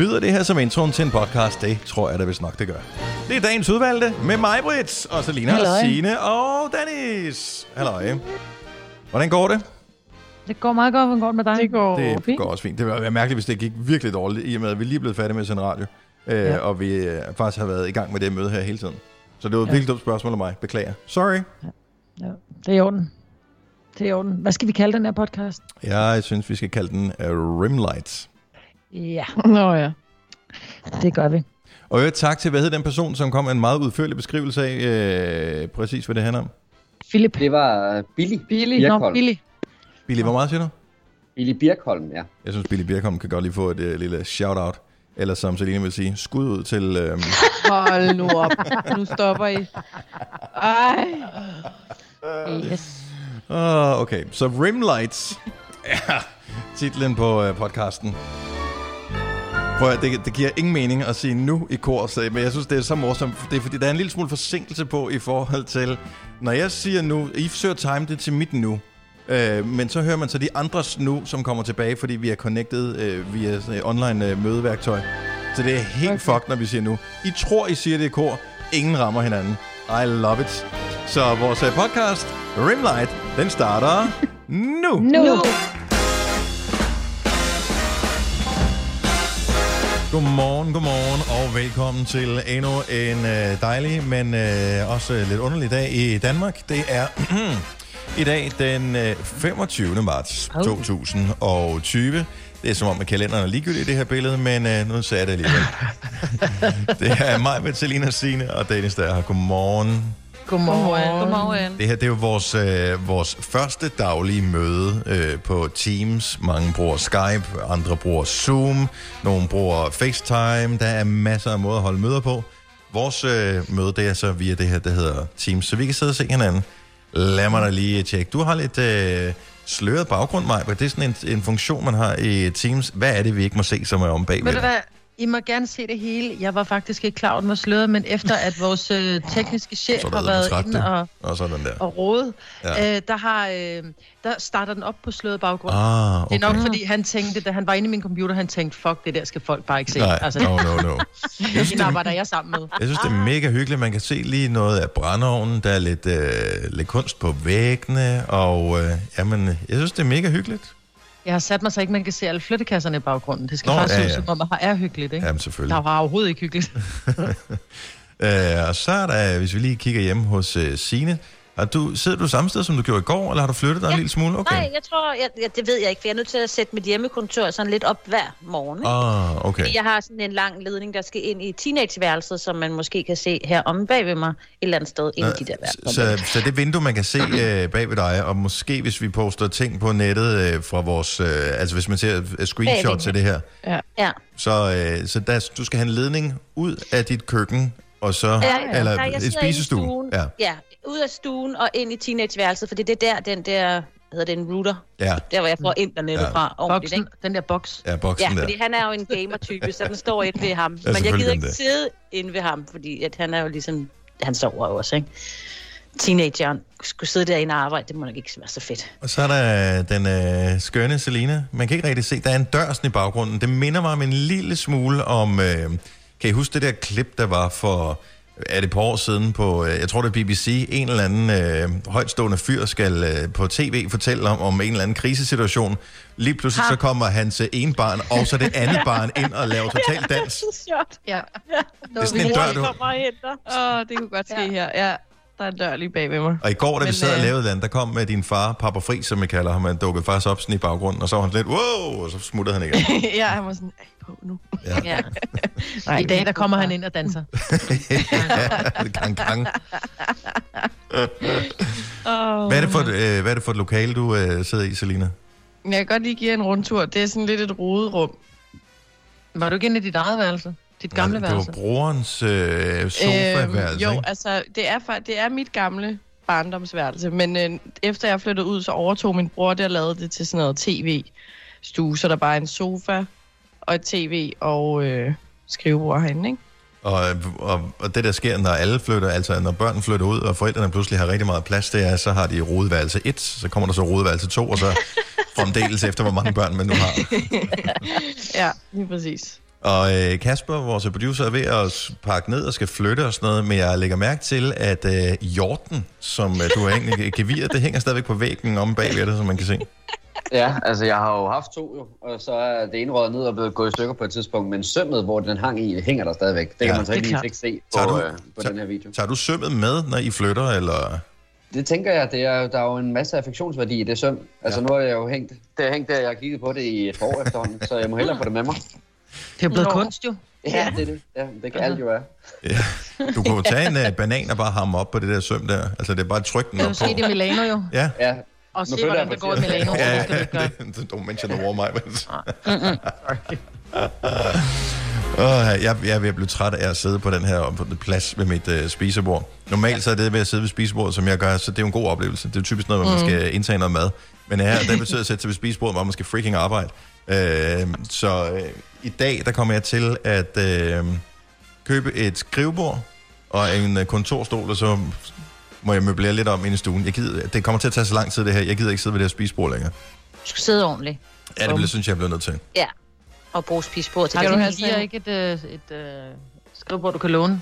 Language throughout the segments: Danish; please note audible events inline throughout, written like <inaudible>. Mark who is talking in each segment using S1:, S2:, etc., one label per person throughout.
S1: Lyder det her som introen til en podcast? Det tror jeg da vist nok, det gør. Det er dagens udvalgte med mig, Britt, og Selina, og. Signe og Dennis. Halløj. Hvordan går det?
S2: Det går meget godt, hvordan går det med dig?
S3: Det går
S1: Det
S3: fint.
S1: går også fint. Det ville være mærkeligt, hvis det gik virkelig dårligt, i og med, at vi lige er blevet færdige med at sende radio. Øh,
S2: Ja.
S1: Og vi øh, faktisk har været i gang med det møde her hele tiden. Så det var et
S2: Ja.
S1: virkelig dumt spørgsmål af mig. Beklager. Sorry.
S2: Ja, det er i orden. Det er i orden. Hvad skal vi kalde den her podcast?
S1: Jeg synes, vi skal kalde den uh, Rimlights.
S2: Ja,
S3: Nå ja.
S2: det gør vi.
S1: Og øvrigt tak til, hvad hed den person, som kom med en meget udførlig beskrivelse af øh, præcis, hvad det handler om.
S2: Philip.
S4: Det var øh, Billy.
S3: Billy.
S2: Nå,
S4: Birkholm.
S2: Billy.
S1: Billy, hvor meget siger du?
S4: Billy Birkholm, ja.
S1: Jeg synes, Billy Birkholm kan godt lige få et øh, lille shout-out. Eller som Selina vil sige, skud ud til... Øh,
S3: Hold nu op. Nu stopper I. Ej.
S2: Yes.
S1: Uh, okay, så Rimlights er titlen på uh, podcasten. Prøv at, det, det giver ingen mening at sige nu i kor, så, men jeg synes, det er så morsomt. Det er fordi, der er en lille smule forsinkelse på i forhold til, når jeg siger nu, I forsøger at time det til mit nu, øh, men så hører man så de andres nu, som kommer tilbage, fordi vi er connected øh, via et online øh, mødeværktøj. Så det er helt okay. fucked, når vi siger nu. I tror, I siger det i kor. Ingen rammer hinanden. I love it. Så vores øh, podcast, Rimlight, den starter <laughs> nu.
S2: Nu.
S1: Godmorgen, godmorgen og velkommen til endnu en øh, dejlig, men øh, også lidt underlig dag i Danmark. Det er <clears throat> i dag den øh, 25. marts
S2: Hov.
S1: 2020. Det er som om, at kalenderen er ligegyldig i det her billede, men øh, nu ser jeg det alligevel. <laughs> det er mig, Bettelina Signe og Dennis, der er her. Godmorgen.
S3: Godmorgen.
S2: Godmorgen.
S1: Det her det er jo vores, øh, vores første daglige møde øh, på Teams. Mange bruger Skype, andre bruger Zoom, nogle bruger FaceTime. Der er masser af måder at holde møder på. Vores øh, møde det er så via det her, der hedder Teams, så vi kan sidde og se hinanden. Lad mig da lige tjekke. Du har lidt øh, sløret baggrund, Maja. Det er sådan en, en funktion, man har i Teams. Hvad er det, vi ikke må se, som er om bagved?
S2: Ved du hvad? I må gerne se det hele. Jeg var faktisk ikke klar at den var sløret, men efter at vores øh, tekniske chef har været inde
S1: det.
S2: og,
S1: Og sådan der.
S2: og rådet,
S1: Ja.
S2: øh, der, har, øh, der starter den op på sløret baggrund.
S1: Ah,
S2: Det
S1: okay.
S2: er nok, fordi han tænkte, da han var inde i min computer, han tænkte, fuck, det der skal folk bare ikke se.
S1: Nej,
S2: Altså,
S1: no, no, no. <laughs>
S2: det, det arbejder jeg sammen med.
S1: Jeg synes, det er mega hyggeligt. Man kan se lige noget af brændeovnen. Der er lidt, øh, lidt kunst på væggene. Og øh, jamen, jeg synes, det er mega hyggeligt.
S2: Jeg har sat mig så ikke, man kan se alle flyttekasserne i baggrunden. Det skal
S1: Nå,
S2: faktisk
S1: ja,
S2: ja,
S1: ja.
S2: ja. som om, at er hyggeligt, ikke?
S1: Jamen,
S2: Der
S1: selvfølgelig.
S2: var overhovedet ikke hyggeligt. <laughs>
S1: Øh, og så er der, hvis vi lige kigger hjem hos øh, Signe. Har du, sidder du samme sted, som du gjorde i går, eller har du flyttet dig ja. en lille smule? Okay.
S5: Nej, jeg tror, jeg, jeg, det ved jeg ikke, for jeg er nødt til at sætte mit hjemmekontor sådan lidt op hver morgen.
S1: Ah, okay.
S5: Jeg har sådan en lang ledning, der skal ind i teenageværelset, som man måske kan se her om bag ved mig, et eller andet sted inde i de der
S1: så,
S5: værelser.
S1: så, så det vindue, man kan se øh, bag ved dig, og måske hvis vi poster ting på nettet øh, fra vores, øh, altså hvis man ser øh, screenshots af det her,
S5: Ja.
S1: så, øh, så der, du skal have en ledning ud af dit køkken, og så,
S5: Ja,
S1: eller
S5: nej, jeg
S1: et spisestue.
S5: stuen.
S1: Ja,
S5: ja, ud af stuen og ind i teenageværelset, for det er der, den der, hedder det, en router,
S1: ja,
S5: der hvor jeg får internettet
S1: Ja.
S5: ja. fra
S2: Boksen,
S5: ikke?
S2: den der boks.
S1: ja, boksen
S5: Ja,
S1: der.
S5: fordi han er jo en gamer-type, så den står ind ved ham. <laughs> Men jeg gider ikke
S1: det.
S5: sidde inde ved ham, fordi at han er jo ligesom, han sover jo også, ikke? Teenageren skulle sidde derinde og arbejde, det må nok ikke være så fedt.
S1: Og så er der den øh, skønne Selina. Man kan ikke rigtig se, der er en dør sådan i baggrunden. Det minder mig om en lille smule om... Øh, kan I huske det der klip, der var for... Er det et par år siden på, øh, jeg tror det er BBC, en eller anden øh, højtstående fyr skal øh, på tv fortælle om, om en eller anden krisesituation. Lige pludselig så kommer hans øh, ene barn, og så det andet <laughs> barn ind og laver total dans.
S5: sjovt.
S3: Ja.
S1: Det er sådan en dør, du...
S3: Åh, det kunne godt ske ja. her. Ja, der er en dør lige bag ved mig.
S1: Og i går, da vi sad og
S3: øh,
S1: lavede den, der kom med din far, Papa Fri, som vi kalder ham, han dukkede faktisk op sådan i baggrunden, og så var han lidt, wow, og så smuttede han igen. <laughs>
S3: ja, han var sådan, "Ej, på nu.
S1: Ja.
S5: Ja. <laughs>
S3: Nej,
S2: I dag, der kommer han ind og danser.
S1: ja, gang, gang. Hvad er det for et, øh, hvad er det for et lokale, du øh, sidder i, Selina?
S3: Jeg kan godt lige give jer en rundtur. Det er sådan lidt et roderum.
S2: Var du ikke inde i dit eget værelse? Dit gamle
S1: det var
S2: værelse?
S1: brorens øh, sofa-værelse,
S3: jo,
S1: ikke?
S3: altså, det er, det er mit gamle barndomsværelse, men øh, efter jeg flyttede ud, så overtog min bror det og lavede det til sådan noget tv-stue, så der bare er en sofa og et tv og øh, skrivebord herinde, ikke?
S1: Og, og, og det, der sker, når alle flytter, altså når børn flytter ud, og forældrene pludselig har rigtig meget plads, det er, så har de rodeværelse 1, så kommer der så rodeværelse 2, og så <laughs> fremdeles efter, hvor mange børn man nu har. <laughs>
S3: Ja, lige præcis.
S1: Og øh, Kasper, vores producer, er ved at pakke ned og skal flytte og sådan noget, men jeg lægger mærke til, at øh, hjorten, som øh, du har egentlig gevir, det hænger stadigvæk på væggen om bagved dig, som man kan se. <laughs>
S4: Ja, altså jeg har jo haft to jo, og så er det ene røget ned og blevet gået i stykker på et tidspunkt, men sømmet, hvor den hang i, hænger der stadigvæk. Det kan
S1: Ja.
S4: man så ikke lige ikke se
S1: Tager
S4: på,
S1: du-
S4: øh, på
S1: tager-
S4: den her video.
S1: Tager du sømmet med, når I flytter, eller...
S4: Det tænker jeg, det er, der er jo en masse affektionsværdi i det søm. Altså
S1: Ja.
S4: nu er jeg jo hængt, det er hængt der, jeg har kigget på det i et år efterhånden, så jeg må hellere få det med mig.
S2: Det er blevet
S3: Nå.
S2: kunst jo.
S4: Ja, det er det. Ja, det kan alt jo være.
S1: Ja. Du kunne tage en uh, banan og bare hamre op på det der søm der. Altså, det er bare at trykke den
S2: Det er
S1: op
S2: jo
S1: på.
S2: set i Milano jo.
S1: Ja,
S4: Ja,
S2: Og se, hvordan det går i
S4: på
S2: Milano.
S1: ja, don't mention the war, mig. Oh, <laughs> jeg, jeg er ved at blive træt af at sidde på den her på den plads ved mit uh, spisebord. Normalt så er det ved at sidde ved spisebordet, som jeg gør, så det er jo en god oplevelse. Det er jo typisk noget, hvor man skal indtage noget mad. Men her, der betyder at sætte sig ved spisebordet, hvor man skal freaking arbejde. Uh, så uh, i dag, der kommer jeg til at uh, købe et skrivebord og en uh, kontorstol, og så må jeg møblere lidt om inde i stuen. Jeg gider, det kommer til at tage så lang tid, det her. Jeg gider ikke sidde ved det her spisebord længere.
S5: Du skal sidde ordentligt.
S1: Ja, det bliver, synes jeg, jeg bliver nødt til.
S5: Ja. Og bruge spisbord til
S2: Har
S3: Skal
S2: du
S3: sådan-
S2: ikke et, øh, et øh, skrivebord, du kan låne?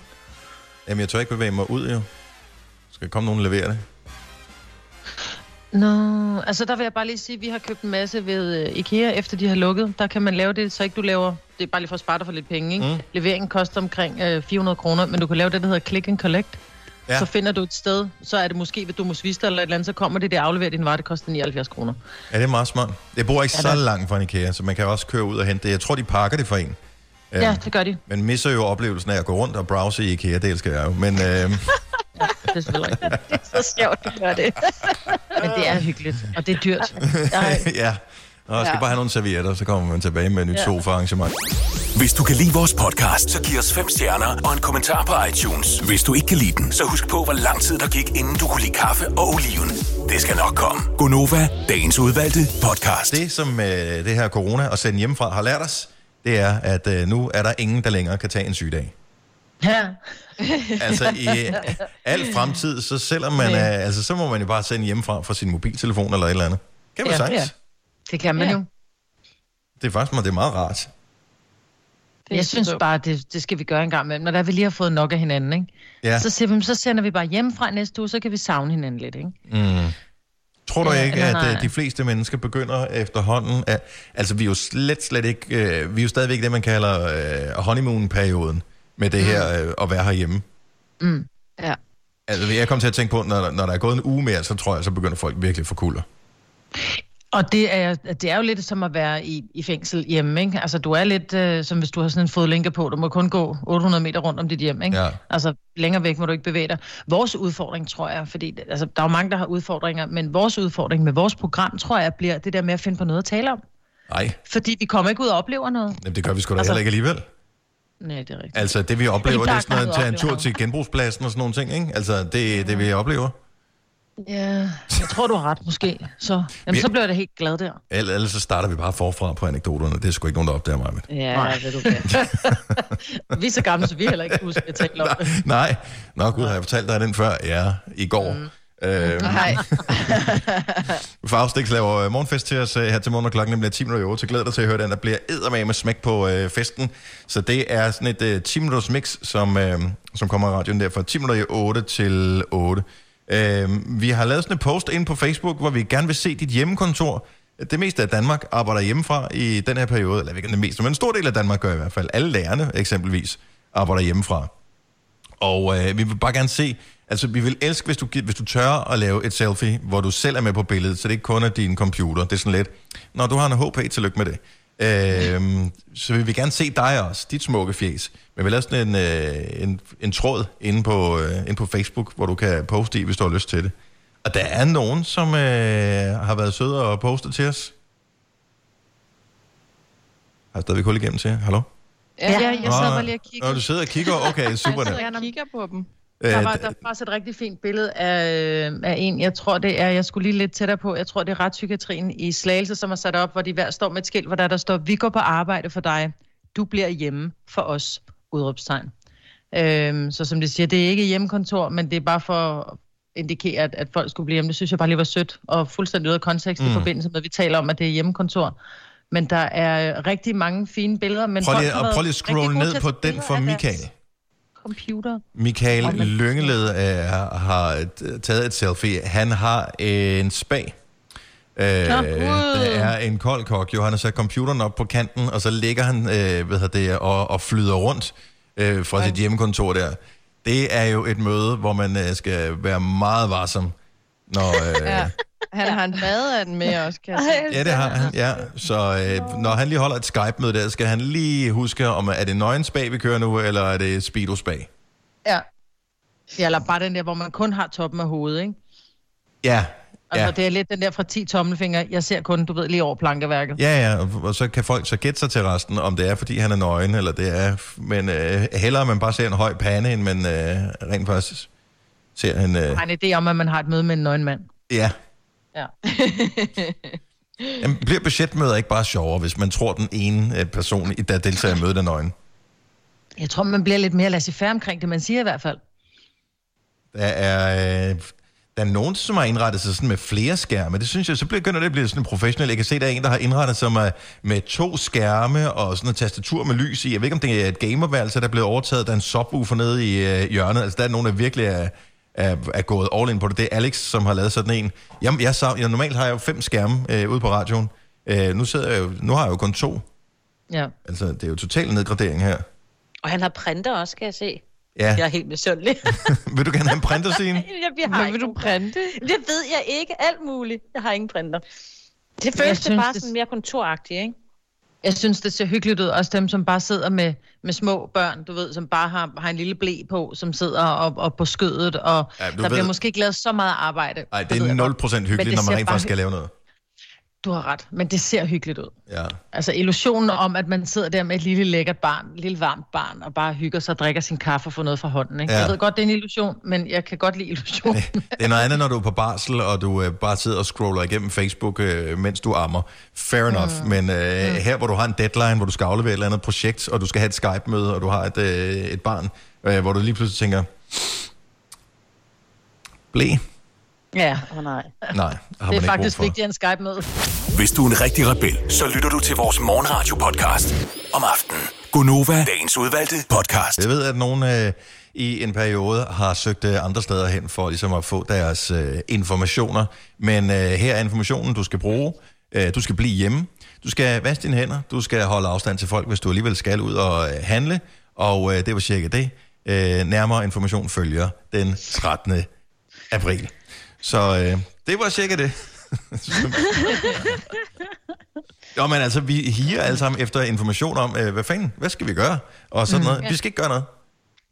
S1: Jamen, jeg tør ikke bevæge mig ud, jo. Skal komme nogen og levere det?
S2: Nå, altså der vil jeg bare lige sige, at vi har købt en masse ved øh, IKEA, efter de har lukket. Der kan man lave det, så ikke du laver... Det er bare lige for at spare dig for lidt penge, ikke?
S1: Mm.
S2: Leveringen koster omkring øh, 400 kroner, men du kan lave det, der hedder click and collect.
S1: Ja.
S2: Ja. Så finder du et sted, så er det måske ved Domus Vista eller et eller andet, så kommer det, det afleverer din vare, det koster 79 kroner.
S1: Ja, det er meget smart. Jeg bor ikke
S2: Ja,
S1: så langt fra en IKEA, så man kan også køre ud og hente det. Jeg tror, de pakker det for en. Øhm,
S2: Ja, det gør de.
S1: Men misser jo oplevelsen af at gå rundt og browse i IKEA, det elsker jeg jo. Men, øhm, <laughs>
S2: Det er selvfølgelig rigtigt.
S5: Det er så sjovt, du gør det. <laughs>
S2: Men det er hyggeligt, og det er dyrt. Jeg, <laughs>
S1: ja. Og jeg skal
S3: Ja.
S1: bare have nogle servietter, så kommer man tilbage med et nyt ja. sofa-arrangement.
S6: Hvis du kan lide vores podcast, så giv os fem stjerner og en kommentar på iTunes. Hvis du ikke kan lide den, så husk på, hvor lang tid der gik, inden du kunne lide kaffe og oliven. Det skal nok komme. Gonova, dagens udvalgte podcast.
S1: Det, som øh, det her corona og sende hjemmefra har lært os, det er, at øh, nu er der ingen, der længere kan tage en sygedag.
S2: ja. <laughs>
S1: Altså i øh, al fremtid, så selvom man er, altså, så må man jo bare sende hjemmefra fra sin mobiltelefon eller et eller andet. Kan man
S2: Ja,
S1: sagtens?
S2: ja. Det kan man
S3: Ja.
S2: jo.
S1: Det er faktisk det er meget rart.
S3: Det er
S2: Jeg synes
S3: så-
S2: bare, det, det skal vi gøre en gang imellem. Når der vi lige har fået nok af hinanden, ikke?
S1: Ja.
S2: Så, siger vi, så sender vi bare hjemmefra næste uge, så kan vi savne hinanden lidt, ikke?
S1: Mm. Tror du
S2: Ja,
S1: ikke, at
S2: nej.
S1: øh, de fleste mennesker begynder efterhånden at... Altså, vi er jo slet, slet ikke... Øh, vi er jo stadigvæk det, man kalder øh, honeymoon-perioden med det her øh, at være herhjemme.
S3: Ja.
S1: Altså, jeg kom til at tænke på, når, der- når der er gået en uge mere, så tror jeg, så begynder folk virkelig at få kulder.
S2: Og det er, det er jo lidt som at være i, i fængsel hjemme, ikke? Altså, du er lidt øh, som hvis du har sådan en fodlænke på. Du må kun gå 800 meter rundt om dit hjem, ikke?
S1: Ja.
S2: Altså, længere væk må du ikke bevæge dig. Vores udfordring, tror jeg, fordi altså, der er jo mange, der har udfordringer, men vores udfordring med vores program, tror jeg, bliver det der med at finde på noget at tale om.
S1: Nej,
S2: Fordi vi kommer ikke ud og oplever noget.
S1: Jamen, det gør vi sgu da
S2: Altså-
S1: heller ikke alligevel.
S2: Nej, det er rigtigt.
S1: Altså, det vi oplever, det er sådan noget,
S2: kommet
S1: tage en tur til genbrugspladsen og sådan nogle ting, ikke? Altså, det det, vi oplever.
S2: Ja, jeg tror, du har ret, måske. Så, jamen, så bliver jeg da helt glad der.
S1: Ell- Ellers så starter vi bare forfra på anekdoterne. Det er sgu ikke nogen, der opdager mig. Med.
S5: Ja,
S2: Nej.
S5: ved du hvad. <laughs>
S2: Vi er så gamle, så vi heller ikke husker at tale om det.
S1: Nej, nå gud, har jeg fortalt dig den før? Ja, i går. Mm. Øh,
S3: Nej. <laughs>
S1: Faustix laver øh, morgenfest til os øh, her til morgen, og klokken bliver 10 minutter i 8, så glæder dig til at høre den, der bliver eddermame med smæk på øh, festen. Så det er sådan et øh, 10 minutters mix, som, øh, som kommer i radioen der fra 10 minutter i 8 til 8. Øh, vi har lavet sådan en post ind på Facebook, hvor vi gerne vil se dit hjemmekontor. Det meste af Danmark arbejder hjemmefra i den her periode, eller ikke det meste, men en stor del af Danmark gør i hvert fald. Alle lærerne eksempelvis arbejder hjemmefra. Og øh, vi vil bare gerne se, altså vi vil elske, hvis du, hvis du tør at lave et selfie, hvor du selv er med på billedet, så det ikke kun er din computer. Det er sådan lidt, når du har en HP, tillykke med det. Øh, så vi vil gerne se dig også, dit smukke fjes. Men vi laver sådan en, øh, en, en tråd inde på, øh, inde på Facebook, hvor du kan poste i, hvis du har lyst til det. Og der er nogen, som øh, har været søde og postet til os. Har jeg stadigvæk hul igennem til? Hallo?
S2: Ja, ja jeg
S1: Nå,
S2: bare lige og
S1: Nå,
S2: kiggede.
S1: du sidder og kigger. Okay, <laughs> super.
S3: Jeg sidder og kigger på dem.
S2: Der
S1: Øh,
S2: var, der var faktisk et rigtig fint billede af, af en, jeg tror det er, jeg skulle lige lidt tættere på, jeg tror det er retspsykiatrien i Slagelse, som har sat op, hvor de hver står med et skilt, hvor der, der står, vi går på arbejde for dig, du bliver hjemme for os, udråbstegn. Øhm, så som de siger, det er ikke hjemmekontor, men det er bare for at indikere, at, at folk skulle blive hjemme. Det synes jeg bare lige var sødt, og fuldstændig ude af kontekst mm. i forbindelse med, at vi taler om, at det er hjemmekontor. Men der er rigtig mange fine billeder. Men
S1: Prøv lige, og prøv lige at
S2: til
S1: ned på den for
S2: af deres
S1: Michael.
S2: Computer.
S1: Michael
S2: man-
S1: Lyngeled er, har taget et selfie. Han har en spag. Øh, der er en kold kok. Jo, han har sat computeren op på kanten, og så ligger han øh, hedder det, og, og flyder rundt øh, fra sit hjemmekontor der. Det er jo et møde, hvor man øh, skal være meget varsom. Når, øh, ja.
S3: Ja. Han har en badeand med også, kan jeg
S1: ja, det har han. Ja. Så øh, når han lige holder et Skype-møde der, skal han lige huske, om er det nøgen spag, vi kører nu, eller er det speedo spag?
S2: Ja. ja. Eller bare den der, hvor man kun har toppen af hovedet, ikke?
S1: Ja,
S2: Altså,
S1: ja.
S2: det er lidt den der fra 10 tommelfingre. Jeg ser kun, du ved, lige over plankeværket.
S1: Ja, ja, og, så kan folk så gætte sig til resten, om det er, fordi han er nøgen, eller det er... Men øh, hellere man bare ser en høj pande, end man øh, rent faktisk ser en... Øh,
S2: har en idé om, at man har et møde med en nøgen mand.
S1: ja.
S2: Ja. <laughs>
S1: Jamen, bliver budgetmøder ikke bare sjovere, hvis man tror, den ene øh, person, der deltager i mødet, er nøgen?
S2: Jeg tror, man bliver lidt mere laissez-faire omkring det, man siger i hvert fald.
S1: Der er... Øh, der er nogen, som har indrettet sig sådan med flere skærme. Det synes jeg, så begynder det at blive sådan professionelt. Jeg kan se, der er en, der har indrettet sig med, med to skærme og sådan et tastatur med lys i. Jeg ved ikke, om det er et gamerværelse, der er blevet overtaget. Der er en subwoofer nede i øh, hjørnet. Altså, der er nogen, der virkelig er, er, er gået all in på det. Det er Alex, som har lavet sådan en. Jamen, jeg, jeg, jeg, normalt har jeg jo fem skærme øh, ude på radioen. Øh, nu, sidder jeg jo, nu har jeg jo kun to.
S2: Ja.
S1: Altså, det er jo total nedgradering her.
S5: Og han har printer også, kan jeg se.
S1: Ja,
S5: Jeg er helt misundelig. <laughs>
S1: vil du gerne have en printer, Signe? <laughs>
S5: jeg, jeg har
S3: Hvad vil du printe?
S5: Det ved jeg ikke. Alt muligt. Jeg har ingen printer. Det føles det bare
S2: det-
S5: sådan mere kontoragtigt, ikke?
S2: Jeg synes, det ser hyggeligt ud. Også dem, som bare sidder med, med små børn, du ved, som bare har, har en lille blæ på, som sidder op, op på skødet, og
S1: Ja,
S2: der
S1: ved-
S2: bliver måske ikke lavet så meget arbejde.
S1: Nej,
S2: Det
S1: er
S2: jeg
S1: 0%
S2: godt. Men
S1: hyggeligt, når man rent faktisk skal lave noget.
S2: Du har ret, men det ser hyggeligt ud.
S1: Ja.
S2: Altså illusionen om, at man sidder der med et lille lækkert barn, et lille varmt barn, og bare hygger sig og drikker sin kaffe og får noget fra hånden. Ikke?
S1: Ja.
S2: Jeg ved godt, det er en illusion, men jeg kan godt lide illusionen. <laughs>
S1: Det er noget andet, når du er på barsel, og du øh, bare sidder og scroller igennem Facebook, øh, mens du ammer. Fair enough. Mm. Men øh, her, hvor du har en deadline, hvor du skal aflevere et eller andet projekt, og du skal have et Skype-møde, og du har et, øh, et barn, øh, hvor du lige pludselig tænker, blæ?
S2: Ja,
S5: oh, nej.
S1: Nej, har
S2: det er
S1: man
S2: faktisk vigtigere end Skype med.
S6: Hvis du er en rigtig rebel, så lytter du til vores morgenradio-podcast om aftenen. Gunova, dagens udvalgte podcast.
S1: Jeg ved, at nogen øh, i en periode har søgt øh, andre steder hen for ligesom at få deres øh, informationer. Men øh, her er informationen, du skal bruge. Øh, du skal blive hjemme. Du skal vaske dine hænder. Du skal holde afstand til folk, hvis du alligevel skal ud og øh, handle. Og øh, det var cirka det. Øh, nærmere information følger den 13. april. Så øh, det var cirka det. Jo, men altså, vi higer alle sammen efter information om, øh, hvad fanden, hvad skal vi gøre? Og sådan mm, noget. Vi skal ikke gøre noget.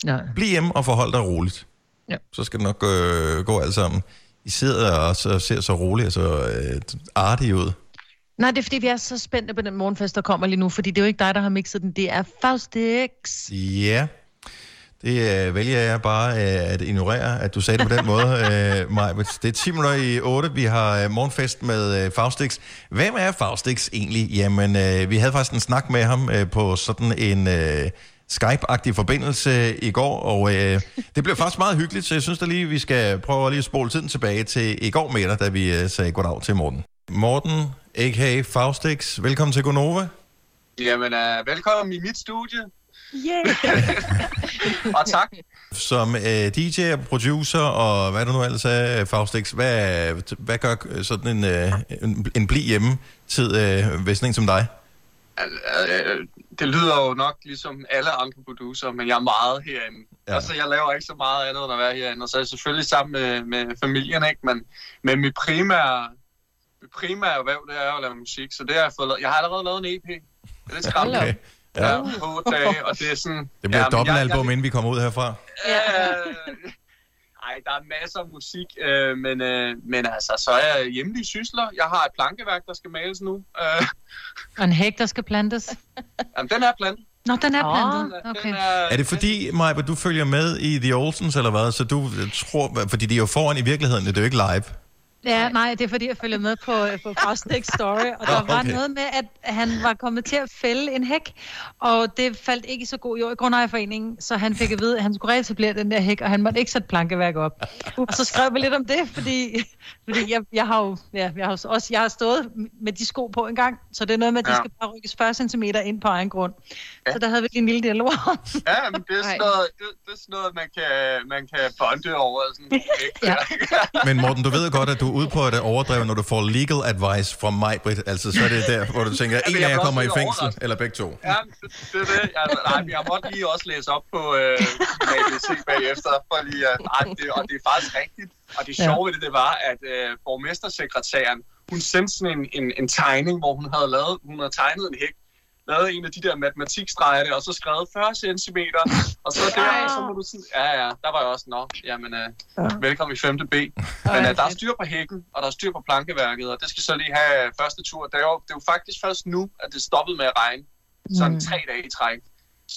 S2: Ja.
S1: Bliv hjemme og forhold dig roligt.
S2: Ja.
S1: Så skal det nok øh, gå alt sammen. I sidder og så, ser så roligt og så øh, artige ud.
S2: Nej, det er fordi, vi er så spændte på den morgenfest, der kommer lige nu, fordi det er jo ikke dig, der har mixet den, det er Faustix.
S1: Ja, det øh, vælger jeg bare øh, at ignorere, at du sagde det på den måde, <laughs> øh, Maj. Det er 10 minutter i 8. Vi har øh, morgenfest med øh, Faustix. Hvem er Faustix egentlig? Jamen, øh, vi havde faktisk en snak med ham øh, på sådan en... Øh, Skype-agtig forbindelse i går, og øh, det blev faktisk meget hyggeligt, så jeg synes da lige, vi skal prøve lige at spole tiden tilbage til i går med dig, da vi øh, sagde goddag til Morten. Morten, a.k.a. Faustix, velkommen til Gonova.
S7: Jamen, uh, velkommen i mit studie,
S5: Yeah. <laughs>
S7: og tak.
S1: Som uh, DJ og producer, og hvad du nu ellers er, Faustix, hvad, hvad gør sådan en, uh, en, en bli hjemme tid, uh, hvis sådan en som dig?
S7: Det lyder jo nok ligesom alle andre producer, men jeg er meget herinde.
S1: Ja.
S7: Altså, jeg laver ikke så meget andet end at være herinde, og så er jeg selvfølgelig sammen med, med familien, ikke? Men, men mit primære, mit primære erhverv, det er at lave musik, så det har jeg fået lavet. Jeg har allerede lavet en EP. Det er lidt skræmmende.
S1: Okay.
S7: Ja.
S1: Ja,
S7: på otte dage, og det er sådan...
S1: det bliver
S7: ja,
S1: et
S7: men
S1: dobbeltalbum,
S7: jeg-
S1: inden vi kommer ud herfra.
S7: Øh, Ej, der er masser af musik, øh, men, øh, men altså, så er jeg hjemlige sysler. Jeg har et plankeværk, der skal males nu. Øh,
S2: Og en hæk, der skal plantes.
S7: jamen, den er plantet.
S2: Nå, den er plantet.
S7: Den
S2: Okay.
S7: er,
S1: Er det fordi, Maja, du følger med i The Olsens, eller hvad? Så du tror, fordi de er jo foran i virkeligheden, det er jo ikke live.
S2: Ja, nej, det er fordi, jeg følger med på, øh, på Frostnik Story, og der
S1: Nå,
S2: var
S1: okay.
S2: noget med, at han var kommet til at fælde en hæk, og det faldt ikke i så god jord i Grundejerforeningen, så han fik at vide, at han skulle reetablere den der hæk, og han måtte ikke sætte plankeværk op. Og så skrev vi lidt om det, fordi, fordi jeg, jeg har jo ja, jeg har også jeg har stået med de sko på en gang, så det er noget med, at de
S7: Ja.
S2: skal bare rykkes 40 cm ind på egen grund. Så der havde vi lige en lille dialog om.
S7: Ja, men det er sådan noget, det, det er sådan noget man, kan, man kan bonde over. Sådan, <laughs> ikke?
S2: Ja.
S1: Men Morten, du ved godt, at du ude på at overdrive, når du får legal advice fra mig, Britt. Altså, så er det der, hvor du <laughs> tænker, en
S7: jeg
S1: af jer kommer i fængsel,
S7: overrasket.
S1: eller begge to.
S7: Ja, det, det er det. Altså, nej, men jeg måtte lige også læse op på øh, ABC bagefter, for lige at, nej, det, og det er faktisk rigtigt. Og det sjove ved det, det var, at øh, borgmestersekretæren, hun sendte sådan en, en, en tegning, hvor hun havde lavet, hun havde tegnet en hæk, lavet en af de der matematikstreger der, og så skrevet 40 cm, og så der, og så må du sådan, ja, ja, der var jeg også, nå, jamen, øh, velkommen i 5. B. Men øh, der er styr på hækken, og der er styr på plankeværket, og det skal så lige have første tur. Det er jo, det er jo faktisk først nu, at det stoppede med at regne, sådan
S2: Mm.
S7: tre dage i træk.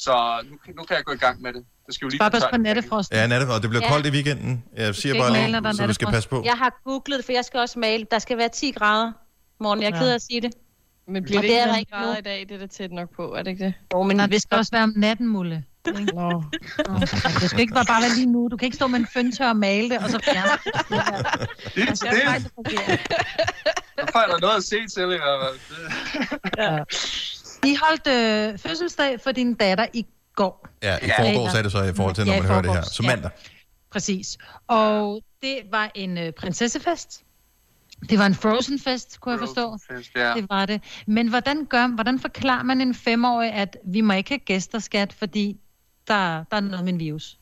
S7: Så nu, nu kan jeg gå i gang med det. Det skal jo lige
S2: Bare pas på nattefrost.
S1: Ja, Natte, og det bliver
S5: Ja.
S1: koldt i weekenden. Jeg siger bare lige, så du skal
S2: nattefrost.
S1: passe på.
S5: Jeg har googlet, for jeg skal også male. Der skal være 10 grader. Morgen, jeg er
S2: Ja.
S5: ked af at sige det.
S3: Men bliver
S5: Og
S3: det
S5: det
S3: ikke
S5: er der ikke
S3: grader i dag? Det er da tæt nok på, er det ikke det?
S5: Jo, men
S2: det skal også være om natten, Mulle.
S3: Nå.
S2: Nå, Det skal ikke bare bare være lige nu. Du kan ikke stå med en føntør og male det, og så fjerne det. <laughs>
S7: Det er til det. Så får jeg da <laughs> noget at se til, i hvert fald. Det-
S2: I holdt øh, fødselsdag for din datter i går.
S1: Ja, i
S7: Ja.
S1: forgårs er det så i forhold til, når
S2: Ja,
S1: man hører det her. Så
S2: ja.
S1: mandag.
S2: Præcis. Og det var en øh, prinsessefest. Det var en Frozen-fest, kunne jeg forstå.
S7: Fest, Ja.
S2: Det var det. Men hvordan, gør, hvordan forklarer man en femårig, at vi må ikke have gæster, skat, fordi der, der er noget med en virus?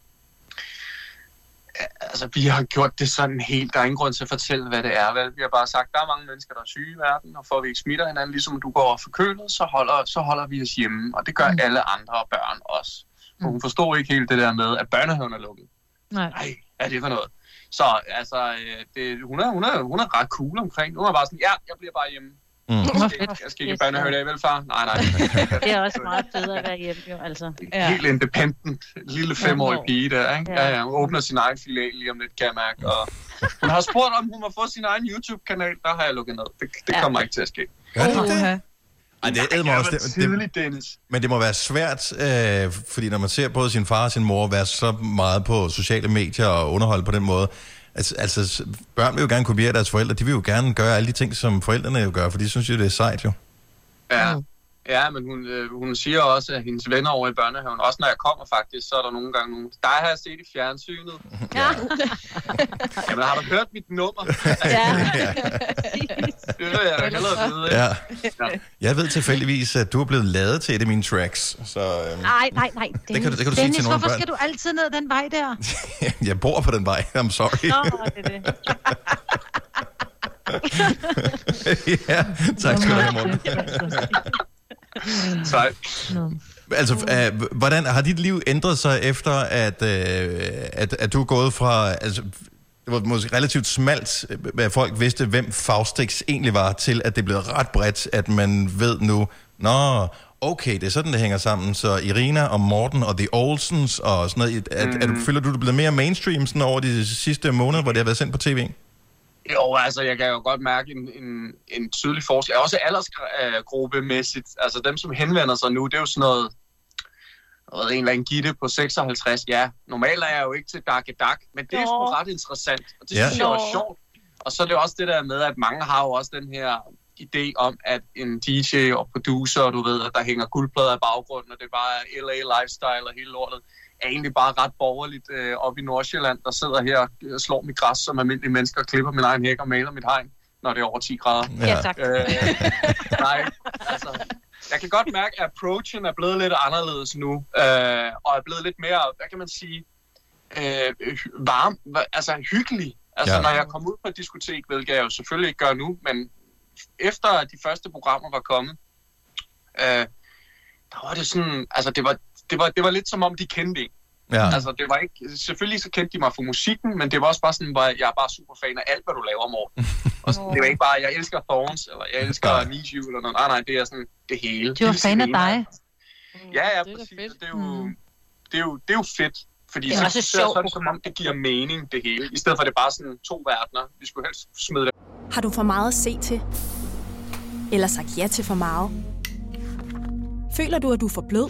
S7: Altså, vi har gjort det sådan helt. Der er ingen grund til at fortælle, hvad det er. Vel? Vi har bare sagt, der er mange mennesker, der er syge i verden, og for at vi ikke smitter hinanden, ligesom du går forkølet, så holder, så holder vi os hjemme. Og det gør
S2: Mm.
S7: mm. alle andre børn også.
S2: Mm.
S7: hun forstod ikke helt det der med, at børnehaven er lukket.
S2: Nej.
S7: Nej, er det for noget? Så altså, øh, det, hun, er, hun, er, hun er ret cool omkring. Hun er bare sådan, ja, jeg bliver bare hjemme.
S1: Mm.
S7: Jeg skal, ikke,
S2: fedt.
S7: jeg skal ikke i børnehave i dag, vel far? Nej, nej. <laughs>
S5: Det er også meget federe at være hjemme, jo, altså.
S3: Ja.
S7: Helt independent. Lille femårig pige der, ikke?
S5: Ja.
S7: Ja, ja. Hun åbner sin egen filial lige om lidt, kan jeg mærke. Og hun har spurgt, om hun må få sin egen YouTube-kanal. Der har jeg lukket ned. Det, det
S5: Ja.
S7: kommer ikke til at ske.
S1: Gør det det? Ej, det er
S7: Jeg
S1: også... Det, det,
S7: tidligt, Dennis.
S1: men det må være svært, øh, fordi når man ser både sin far og sin mor være så meget på sociale medier og underholde på den måde, altså, altså børn vil jo gerne kopiere deres forældre, de vil jo gerne gøre alle de ting, som forældrene jo gør, for de synes jo, det er sejt jo.
S7: Ja. Ja, men hun, øh, hun siger også, at hendes venner over i børnehaven, også når jeg kommer faktisk, så er der nogle gange nogen, dig har jeg set i fjernsynet. <laughs>
S5: Ja. <laughs>
S7: Jamen, har du hørt mit nummer? <laughs>
S5: ja.
S1: ja.
S7: Det vil jeg da hellere vide.
S1: ja.
S7: Ja.
S1: Jeg ved tilfældigvis, at du er blevet lavet til et af mine tracks, så øh,
S5: Nej, nej, nej.
S1: det, kan, du- det kan du sige
S2: Dennis,
S1: til nogle
S2: hvorfor
S1: børn.
S2: skal du altid ned den vej der?
S1: jeg bor på den vej, I'm sorry.
S5: Nå, det er det.
S1: ja, tak skal du have, Morten. <laughs>
S7: Sejt.
S2: Nå.
S1: Altså, øh, hvordan har dit liv ændret sig efter, at, øh, at, at du er gået fra... Altså, det var måske relativt smalt, at folk vidste, hvem Faustix egentlig var, til at det blev ret bredt, at man ved nu, nå, okay, det er sådan, det hænger sammen. Så Irina og Morten og The Olsens og sådan noget, at, mm. at, at, føler du, det er blevet mere mainstream sådan over de sidste måneder, hvor det har været sendt på tv?
S7: Jo, altså, jeg kan jo godt mærke en, en, en tydelig forskel. Også aldersgruppemæssigt. Altså, dem, som henvender sig nu, det er jo sådan noget... Jeg ved, en eller anden gitte på 56. Ja, normalt er jeg jo ikke til dak dak, men det er
S5: Nå.
S7: ret interessant. Og det
S1: Ja.
S7: synes jeg er sjovt. Og så er det også det der med, at mange har jo også den her idé om, at en DJ og producer, du ved, at der hænger guldplader i baggrunden, og det er bare LA lifestyle og hele lortet, er egentlig bare ret borgerligt øh, oppe i Nordsjælland, der sidder her og øh, slår mit græs som almindelige mennesker, klipper min egen hæk og maler mit hegn, når det er over 10 grader.
S5: Ja, tak.
S7: Øh, nej, altså, jeg kan godt mærke, at approachen er blevet lidt anderledes nu, øh, og er blevet lidt mere, hvad kan man sige, øh, varm, altså hyggelig. Altså,
S1: Ja.
S7: når jeg kom ud på et diskotek, hvilket jeg jo selvfølgelig ikke gør nu, men efter de første programmer var kommet, øh, der var det sådan, altså det var, det var, det var lidt som om, de kendte en.
S1: Ja.
S7: Altså, det var ikke, selvfølgelig så kendte de mig for musikken, men det var også bare sådan, hvor jeg er bare super fan af alt, hvad du laver, Morten. <laughs> Og sådan, det var ikke bare, jeg elsker Thorns, eller jeg elsker
S1: Nej.
S7: Need You, eller noget. Nej, nej, det er sådan det hele.
S2: De var fan af dig.
S7: Ja, ja,
S3: det er
S7: præcis.
S3: fedt.
S7: Det er, jo,
S2: Mm.
S7: det, er jo, det er jo fedt. Fordi
S5: Det er
S7: så, så er det sådan, som om det giver mening, det hele. I stedet for, at det er bare sådan to verdener. Vi skulle helst smide det
S8: Har du for meget at se til? Eller sagt ja til for meget? Føler du, at du er for blød?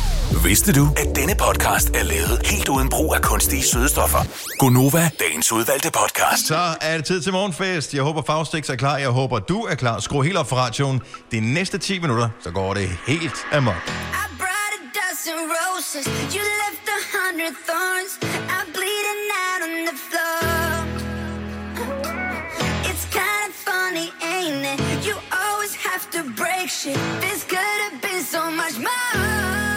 S6: Vidste du, at denne podcast er lavet helt uden brug af kunstige sødestoffer? Gonova, dagens udvalgte podcast.
S1: Så er det tid til morgenfest. Jeg håber, Faustix er klar. Jeg håber, du er klar. Skru helt op for radioen. De næste 10 minutter, så går det helt amok.
S9: dozen roses. You left a hundred thorns. I'm bleeding out on the floor. It's kind of funny, ain't it? You always have to break shit. This could have been so much more.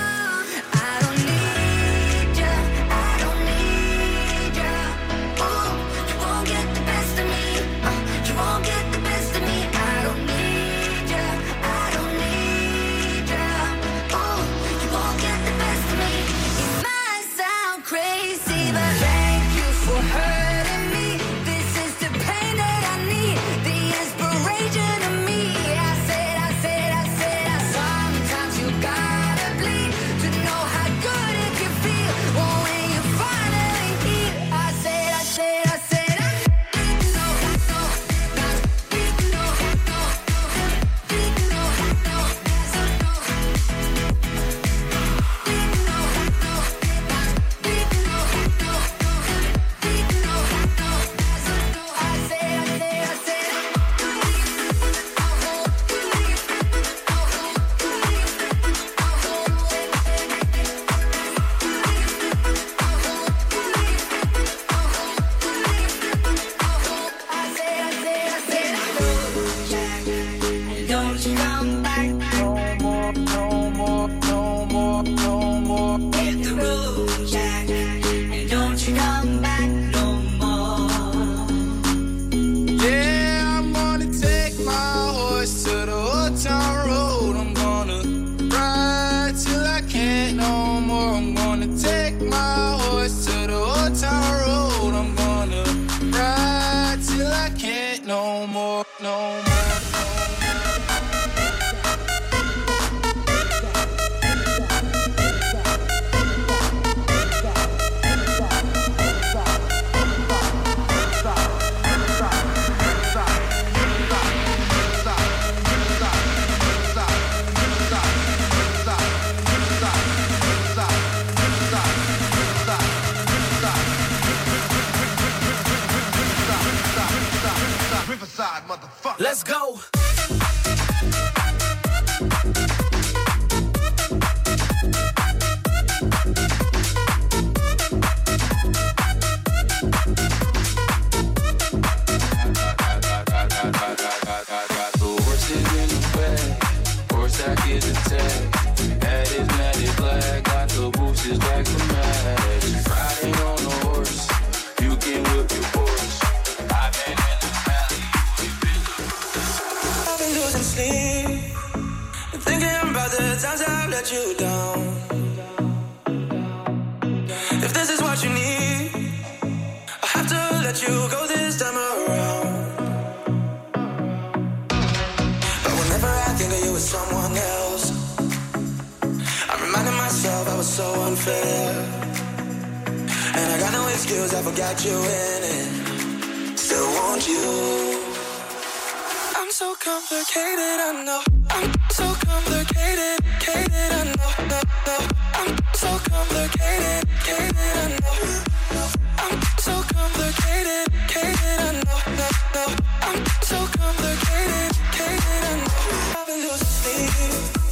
S10: so unfair. And I got no excuse, I forgot you in it. Still want you. I'm so complicated, I know. I'm so complicated, Kated, I know. No, no. I'm so complicated, Kated, I know. I'm so complicated, Kated, I know. No, no. I'm so complicated, Kated, I know. I've been losing sleep.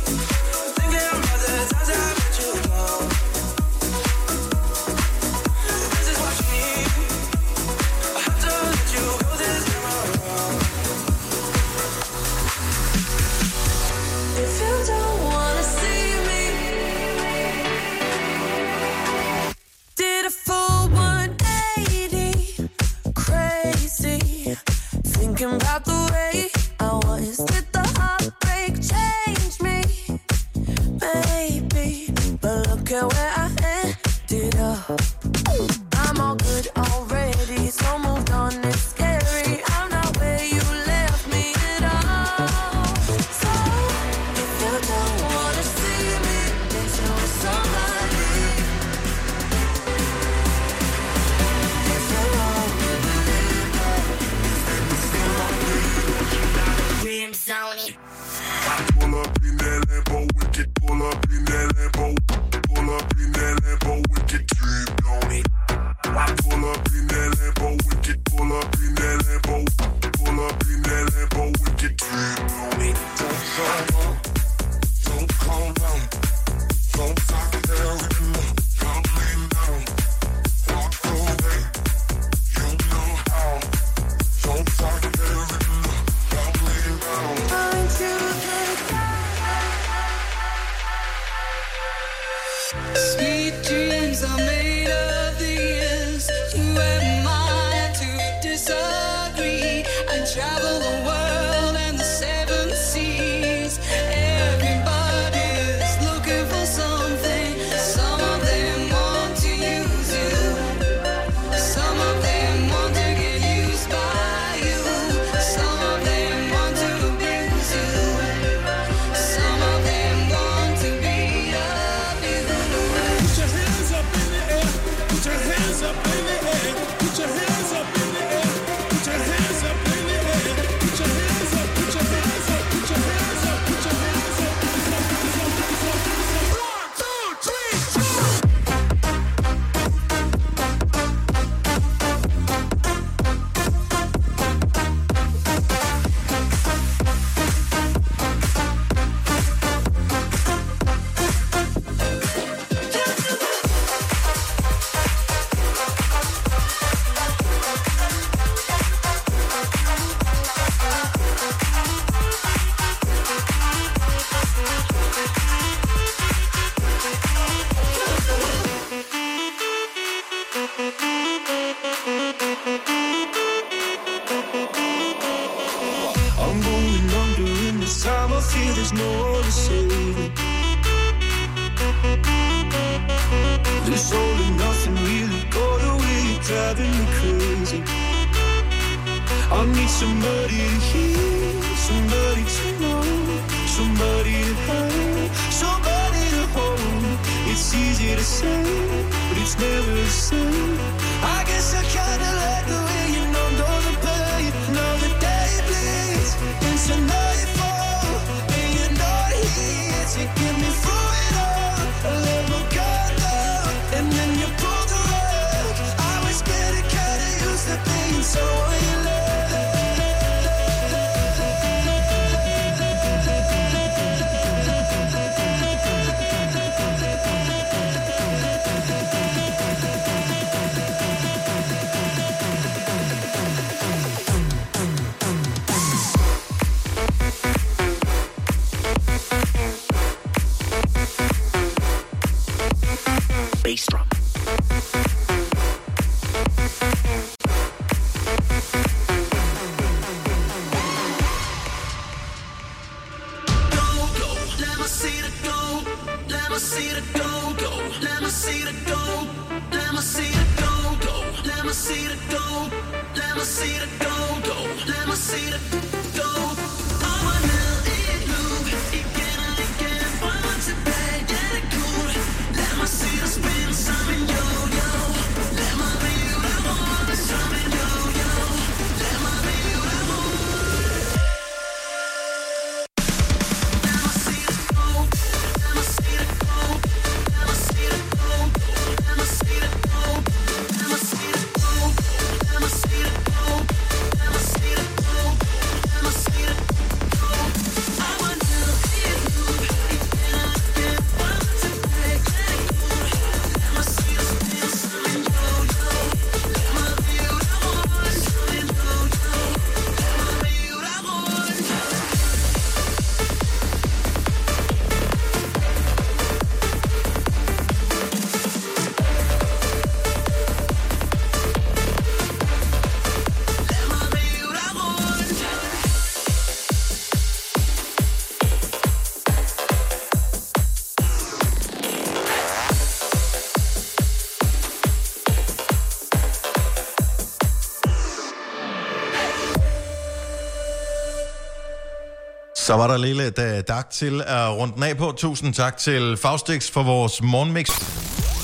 S1: Så var der lidt uh, dag til at runde den af på. Tusind tak til Faustix for vores morgenmix.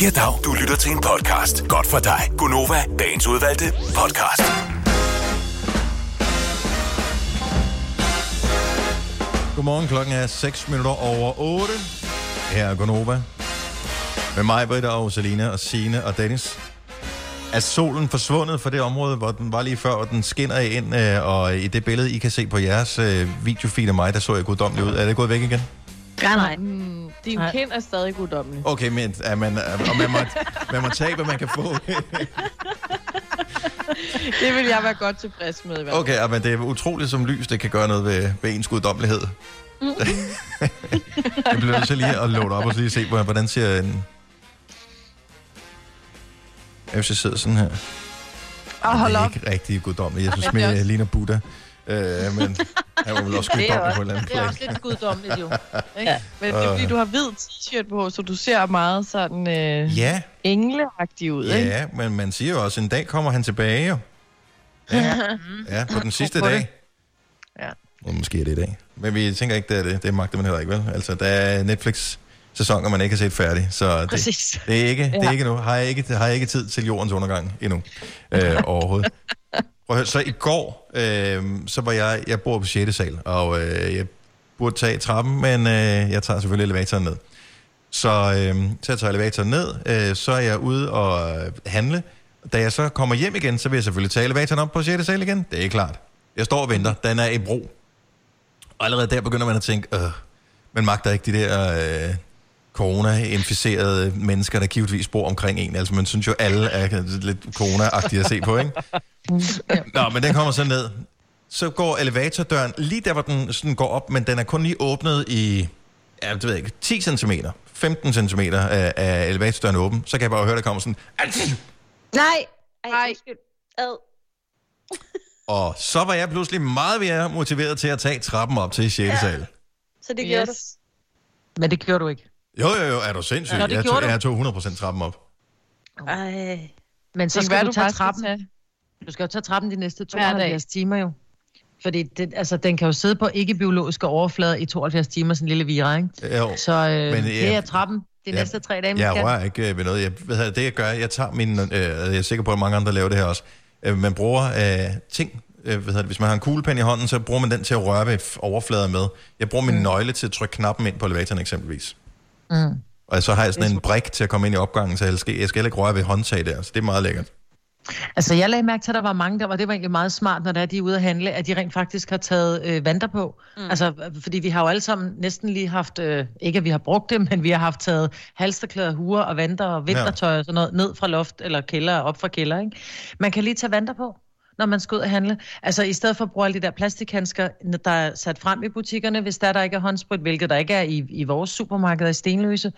S6: Ja, dag. Du lytter til en podcast. Godt for dig. Gunova, dagens udvalgte podcast.
S1: Godmorgen, klokken er 6 minutter over 8. Her er Gonova. Med mig, Britta og Selina og Sine og Dennis. Er solen forsvundet fra det område, hvor den var lige før, og den skinner ind, øh, og i det billede, I kan se på jeres øh, videofeed af mig, der så jeg guddommelig ud. Er det gået væk igen?
S3: Nej, nej. Mm, din kind er stadig guddommelig.
S1: Okay, men er man, er, og man, må, man må tage, hvad man kan få. <laughs>
S3: Det vil jeg være godt tilfreds med. fald.
S1: Okay, men det er utroligt, som lys det kan gøre noget ved, ved ens guddommelighed.
S3: Mm. <laughs>
S1: Jeg bliver nødt til lige at loade op og lige se, hvordan- hvordan ser en... Hvis jeg sidder sådan her.
S3: Åh, hold
S1: det er
S3: op.
S1: ikke rigtig guddommelig. Jeg synes
S3: Ja, også-
S1: jeg ligner Buddha. Øh, men han var vel også <laughs>
S3: Det er
S1: guddommelig
S3: også-
S1: på et eller andet
S3: det er
S1: plan.
S3: også lidt guddommeligt jo. <laughs> Ikke? Men det er fordi, du har hvid t-shirt på, så du ser meget sådan øh,
S1: Ja.
S3: engleagtig ud. Ikke?
S1: Ja, men man siger jo også, en dag kommer han tilbage jo. <laughs> Ja, ja på den sidste
S3: det.
S1: dag.
S3: Ja.
S1: Og måske er det i dag. Men vi tænker ikke, det er det. Det magter man heller ikke, vel? Altså, der er Netflix-sæsoner, man ikke har set færdig. Så det,
S3: Præcis.
S1: det, er ikke, det er ikke nu. Har jeg ikke, har jeg ikke tid til jordens undergang endnu. Øh, overhovedet. Prøv høre, så i går, øh, så var jeg, jeg bor på 6. sal, og øh, jeg burde tage trappen, men øh, jeg tager selvfølgelig elevatoren ned. Så, øh, så jeg tager elevatoren ned, øh, så er jeg ude og øh, handle. Da jeg så kommer hjem igen, så vil jeg selvfølgelig tage elevatoren op på 6. sal igen. Det er klart. Jeg står og venter. Den er i bro. Og allerede der begynder man at tænke, øh, man magter ikke de der øh, corona-inficerede mennesker, der givetvis bor omkring en. Altså man synes jo, alle er lidt corona-agtige at se på, ikke? <laughs> Nå, men den kommer så ned. Så går elevatordøren lige der, hvor den sådan går op, men den er kun lige åbnet i, ja, det ved jeg ikke, 10 cm, 15 cm af, af elevatordøren åben. Så kan jeg bare høre, der kommer sådan,
S5: Nej! Ej, undskyld. Ad. <laughs>
S1: og så var jeg pludselig meget mere motiveret til at tage trappen op til 6. Ja. sal.
S5: Så det gjorde
S2: Yes. Men det gjorde du ikke.
S1: Jo, jo, jo, er du sindssyg?
S2: Nå, det
S1: jeg,
S2: gjorde
S1: tog,
S2: du.
S1: jeg tog 100% trappen op.
S5: Ej.
S2: Men så
S3: Det
S2: skal
S3: være,
S2: du
S3: du
S2: tage trappen.
S3: tage-
S2: Du skal jo tage trappen de næste
S3: Hver dag.
S2: 72 timer jo. Fordi det, altså, den kan jo sidde på ikke-biologiske overflader i 72 timer, sådan en lille vira, ikke?
S1: Jo,
S2: Så øh,
S1: men,
S2: men,
S1: øh,
S2: det er trappen de næste tre dage,
S1: Jeg
S2: kan.
S1: rører ikke øh, ved noget. Jeg, hvad det, jeg gør, jeg tager min... Øh, jeg er sikker på, at mange andre laver det her også. Øh, man bruger øh, ting... Øh, hvad det, hvis man har en kuglepen i hånden, så bruger man den til at røre ved overflader med. Jeg bruger min mm. nøgle til at trykke knappen ind på elevatoren eksempelvis.
S2: Mm.
S1: Og så har jeg sådan en brik til at komme ind i opgangen, så jeg skal, jeg skal heller ikke røre ved håndtag der. Så det er meget lækkert.
S2: Altså, jeg lagde mærke til, at der var mange, der var, det var egentlig meget smart, når der er de er ude at handle, at de rent faktisk har taget øh, vanter på. Mm. Altså, fordi vi har jo alle sammen næsten lige haft, øh, ikke at vi har brugt det, <laughs> men vi har haft taget halsterklæder, huer og vanter og vintertøj og sådan noget ned fra loft eller kælder, op fra kælder, ikke? Man kan lige tage vanter på når man skal ud og handle. Altså i stedet for at bruge alle de der plastikhandsker, der er sat frem i butikkerne, hvis der, der ikke er håndsprit, hvilket der ikke er i, i vores supermarkeder i Stenløse.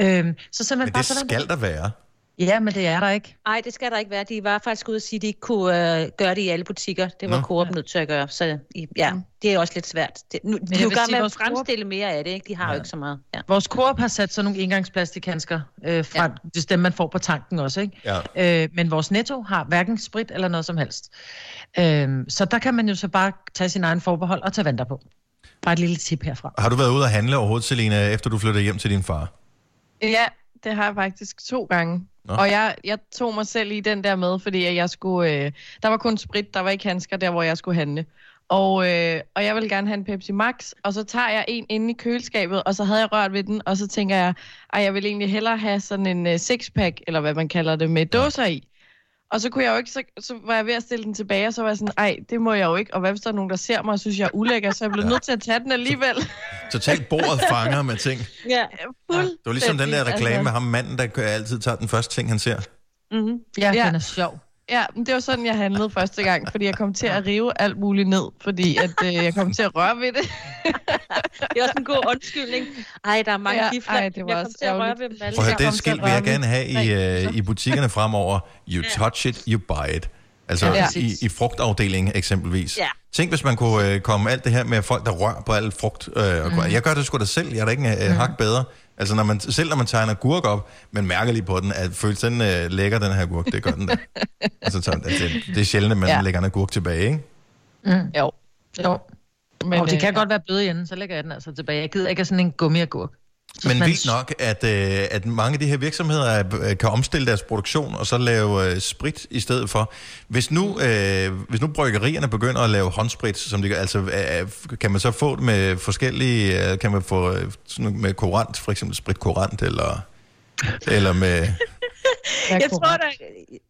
S2: Øhm, så simpelthen
S1: Men
S2: bare
S1: det
S2: tage vanter
S1: skal der være.
S2: Ja, men det er der ikke.
S5: Nej, det skal der ikke være. De var faktisk ude og sige, at de ikke kunne øh, gøre det i alle butikker. Det var
S1: Nå.
S5: Coop nødt til at gøre. Så i- ja, det er også lidt svært. Det, nu, de
S2: jeg
S5: er jo gang med at
S2: Coop-
S5: fremstille mere af det. Ikke? De har ja. jo ikke så meget. Ja.
S2: Vores Coop har sat sådan nogle engangsplastikhandsker øh, fra, ja. det dem, man får på tanken også, ikke?
S1: Ja.
S2: Øh, men vores Netto har hverken sprit eller noget som helst. Øh, så der kan man jo så bare tage sin egen forbehold og tage vanter på. Bare et lille tip herfra.
S1: Har du været ude at handle overhovedet, Selina, efter du flyttede hjem til din far?
S3: Ja, det har jeg faktisk to gange.
S1: Nå.
S3: Og jeg, jeg tog mig selv i den der med, fordi jeg skulle... Øh, der var kun sprit, der var ikke handsker der, hvor jeg skulle handle. Og, øh, og jeg vil gerne have en Pepsi Max, og så tager jeg en inde i køleskabet, og så havde jeg rørt ved den, og så tænker jeg, at jeg vil egentlig hellere have sådan en uh, sixpack, eller hvad man kalder det, med dåser i. Og så kunne jeg jo ikke, så, så var jeg ved at stille den tilbage, og så var jeg sådan, ej, det må jeg jo ikke. Og hvad hvis der er nogen, der ser mig og synes, jeg er ulækker, så jeg blev nødt til at tage den alligevel.
S1: Totalt bordet fanger med ting. <laughs>
S5: Ja,
S3: fuld.
S1: Det var ligesom den der reklame med ham manden, der altid tager den første ting, han ser.
S5: Mm-hmm.
S2: Ja,
S3: Ja.
S2: den er sjov.
S3: Ja, men det var sådan, jeg handlede første gang, fordi jeg kom til at rive alt muligt ned, fordi at, øh, jeg kom til at røre ved det. <laughs>
S5: Det er også en god undskyldning. Ej, der er mange
S3: Ja,
S5: gifler.
S3: ej, det var
S5: jeg kom
S3: også
S5: til at røre ved dem alle.
S1: Prøv at det skilt vil jeg gerne have i, øh, i butikkerne fremover. You touch it, you buy it. Altså
S5: Ja,
S1: i, i frugtafdelingen eksempelvis.
S5: Ja.
S1: Tænk, hvis man kunne øh, komme alt det her med folk, der rører på alt frugt. Øh, mm. Jeg gør det sgu da selv. Jeg er da ikke en øh, hak bedre. Altså, når man, selv når man tegner gurk op, man mærker lige på den, at føles den øh, lækker, den her gurk. Det gør den da. <laughs> altså, så, altså, det er sjældent, at man ja. Lægger en gurk tilbage, ikke?
S2: Mm.
S3: Jo.
S2: Jo. Men, og det
S3: øh,
S2: kan godt være bløde i enden, så lægger jeg den altså tilbage. Jeg gider ikke have sådan en gummiagurk.
S1: Men
S2: man-
S1: vildt nok, at, øh, at mange af de her virksomheder er- øh, kan omstille deres produktion og så lave øh, sprit i stedet for. Hvis nu, øh, hvis nu bryggerierne begynder at lave håndsprit, som de gør, altså, øh, kan man så få det med forskellige, øh, kan man få øh, med korant, for eksempel sprit korant, eller, eller med
S5: Jeg tror da...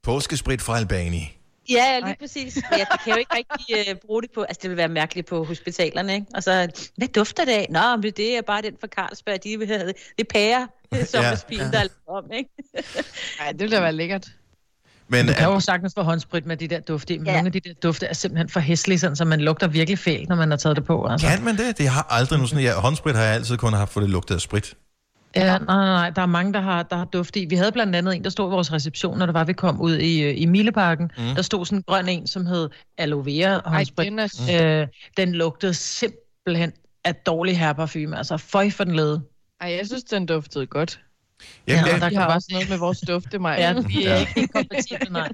S1: påskesprit fra Albani.
S5: Ja, lige præcis. Men jeg kan jo ikke rigtig uh, bruge det på... Altså, det vil være mærkeligt på hospitalerne, ikke? Og så, hvad dufter det af? Nå, men det er bare den fra Carlsberg. De vil have det. Det er pære, <laughs> som
S2: Ja.
S5: ja. spil, der er lavet om, ikke? <laughs>
S3: Nej, det ville da være lækkert.
S1: Men,
S2: du kan jo sagtens få håndsprit med de der dufte ja. nogle af de der dufte er simpelthen for hæslige, sådan, så man lugter virkelig fælt, når man har taget det på. Altså.
S1: Kan man det? Det har aldrig nu sådan, ja, håndsprit har jeg altid kun haft, for det lugtede af sprit.
S2: Ja, nej, nej, nej. Der er mange, der har, der har duft i. Vi havde blandt andet en, der stod i vores reception, når det var, vi kom ud i, øh, i Mileparken.
S3: Mm.
S2: Der stod sådan en grøn en, som hed aloe vera håndsprit.
S3: den er-
S2: øh, den lugtede simpelthen af dårlig herreparfume. Altså, føj for den lede.
S3: Ej, jeg synes, den duftede godt.
S1: Ja,
S2: Ja,
S3: ja,
S2: og der
S3: vi
S2: kan
S3: har
S2: bare-
S3: også noget med vores dufte, mig.
S2: Ja, vi er
S1: Ja.
S2: ikke helt kompatible, nej.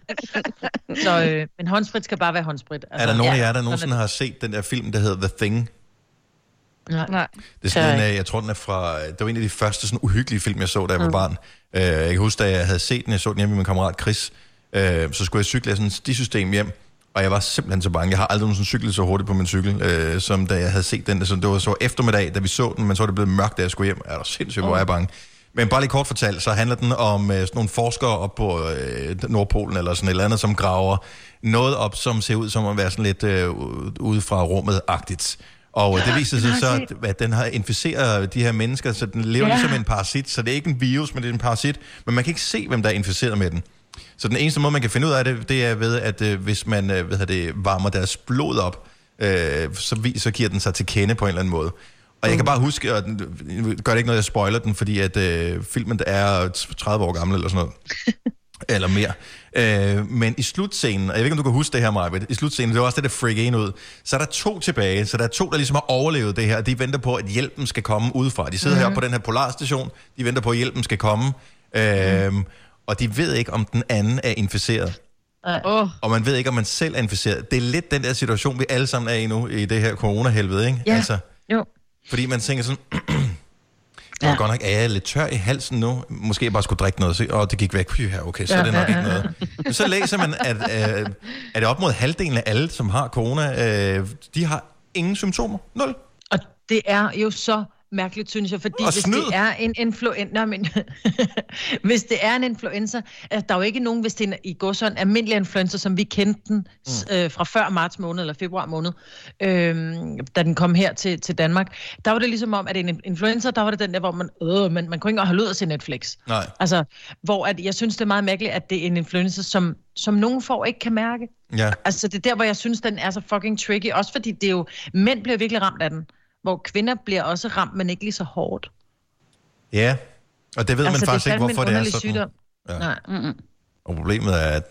S2: Så, øh, men håndsprit skal bare være håndsprit.
S1: Altså, er der nogen af jer, der nogensinde har set den der film, der hedder The Thing?
S2: Nej.
S3: Nej.
S1: Det er sådan en, øh, jeg tror, den er fra... Det var en af de første sådan uhyggelige film, jeg så, da jeg var
S2: Mm.
S1: barn. Øh, Jeg kan huske, da jeg havde set den, jeg så den hjemme med min kammerat Chris, øh, så skulle jeg cykle af sådan et stisystem hjem, og jeg var simpelthen så bange. Jeg har aldrig nogensinde cyklet så hurtigt på min cykel, øh, som da jeg havde set den. Så det var så eftermiddag, da vi så den, men så var det blevet mørkt, da jeg skulle hjem. Er der sindssygt, hvor er jeg bange. Men bare lige kort fortalt, så handler den om øh, sådan nogle forskere op på øh, Nordpolen, eller sådan et eller andet, som graver noget op, som ser ud som at være sådan lidt øh, ude fra rummet-agtigt. Og øh, det viser
S2: Den
S1: sig så, at, den har inficeret de her mennesker, så den lever
S2: Ja.
S1: ligesom en parasit. Så det er ikke en virus, men det er en parasit. Men man kan ikke se, hvem der er inficeret med den. Så den eneste måde, man kan finde ud af det, det er ved, at øh, hvis man øh, hvad det, varmer deres blod op, øh, så, vi, så giver den sig til kende på en eller anden måde. Og jeg kan bare huske, og den, gør det ikke noget, jeg spoiler den, fordi at øh, filmen er 30 år gammel eller sådan noget. <laughs> eller mere. Øh, men i slutscenen, og jeg ved ikke, om du kan huske det her, Majbet, i slutscenen, det var også det, der freak en ud, så er der to tilbage, så der er to, der ligesom har overlevet det her, og de venter på, at hjælpen skal komme udefra. De sidder mm-hmm. her på den her polarstation, de venter på, at hjælpen skal komme, øh, og de ved ikke, om den anden er inficeret.
S3: Oh.
S1: Og man ved ikke, om man selv er inficeret. Det er lidt den der situation, vi alle sammen er i nu, i det her corona-helvede, ikke?
S2: Ja.
S1: Altså,
S2: Jo.
S1: fordi man tænker sådan, <clears throat> ja. godt nok, er jeg lidt tør i halsen nu? Måske jeg bare skulle drikke noget, og det gik væk. Py, okay, så
S2: Ja,
S1: er det nok ikke noget. Men så læser man, at øh, er det op mod halvdelen af alle, som har corona, øh, de har ingen symptomer. Nul.
S2: Og det er jo så mærkeligt, synes jeg, fordi
S1: Og
S2: hvis
S1: snyd.
S2: det er en influenza, men <laughs> hvis det er en influenza, altså, der er jo ikke nogen, hvis det er en, i går sådan en almindelig influenza, som vi kendte den mm. øh, fra før marts måned eller februar måned, øh, da den kom her til, til Danmark, der var det ligesom om, at en influenza, der var det den der, hvor man, øh, man, man kunne ikke engang holde ud at se Netflix.
S1: Nej.
S2: Altså, hvor at, jeg synes, det er meget mærkeligt, at det er en influenza, som, som nogen får ikke kan mærke.
S1: Ja.
S2: Altså, det er der, hvor jeg synes, den er så fucking tricky. Også fordi det er jo, mænd bliver virkelig ramt af den. Hvor kvinder bliver også ramt, men ikke lige så hårdt.
S1: Ja, og det ved
S2: altså,
S1: man faktisk
S2: det er
S1: ikke, hvorfor det er sådan.
S2: Sygdom.
S1: Ja.
S2: Nej. Mm-mm.
S1: Og problemet er, at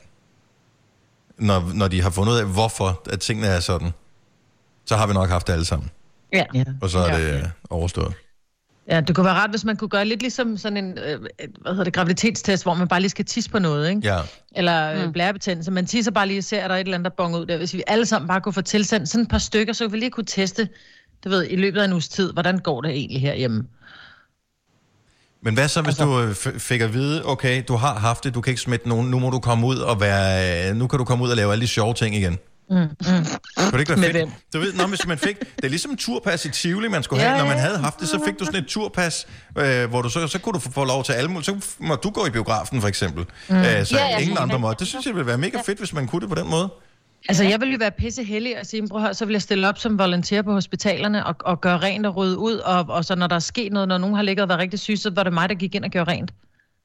S1: når, når de har fundet ud af, hvorfor at tingene er sådan, så har vi nok haft det alle sammen.
S2: Ja.
S1: Og så er
S2: ja.
S1: det øh, overstået.
S2: Ja, det kunne være rart, hvis man kunne gøre lidt ligesom sådan en, øh, hvad hedder det, graviditetstest, hvor man bare lige skal tisse på noget, ikke?
S1: Ja.
S2: Eller mm. blærebetændelse. Man tisser bare lige og ser, at der er et eller andet, der bonger ud der. Hvis vi alle sammen bare kunne få tilsendt sådan et par stykker, så kunne vi lige kunne teste, du ved, i løbet af en uges tid, hvordan går det egentlig herhjemme?
S1: Men hvad så, hvis altså... du øh, fik at vide, okay, du har haft det, du kan ikke smitte nogen, nu må du komme ud og være, øh, nu kan du komme ud og lave alle de sjove ting igen.
S2: Mm. Mm.
S1: Kunne det ikke være fedt? Du ved, når, hvis man fik, det er ligesom en turpas i Tivoli, man skulle
S2: Ja,
S1: have. Når man havde haft det, så fik du sådan et turpas, øh, hvor du så, så kunne du få, lov til alle mulige. Så må du gå i biografen, for eksempel. Mm. Øh, så
S2: Ja,
S1: ja, ingen
S2: ja.
S1: andre må. Det synes jeg ville være mega fedt, hvis man kunne det på den måde.
S2: Altså, jeg ville jo være pisse heldig og sige, prøv at så vil jeg stille op som volonter på hospitalerne og, og gøre rent og rydde ud, og, og så når der er sket noget, når nogen har ligget og været rigtig syg, så var det mig, der gik ind og gjorde rent.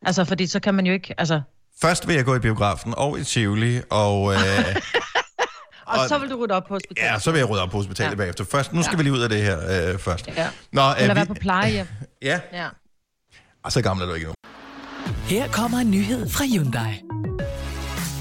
S2: Altså, fordi så kan man jo ikke, altså...
S1: Først vil jeg gå i biografen og i Tivoli, og, øh, <laughs>
S2: Og, <laughs>
S1: Og-
S2: så vil du rydde op på hospitalet.
S1: ja, så vil jeg rydde op på hospitalet ja. bagefter. Først, nu skal ja. vi lige ud af det her øh, først.
S2: Ja.
S1: Nå,
S2: Eller
S1: øh,
S2: være
S1: vi,
S2: på plejehjem. <laughs>
S1: ja,
S2: Ja.
S1: og så gammel er du ikke nu.
S11: Her kommer en nyhed fra Hyundai.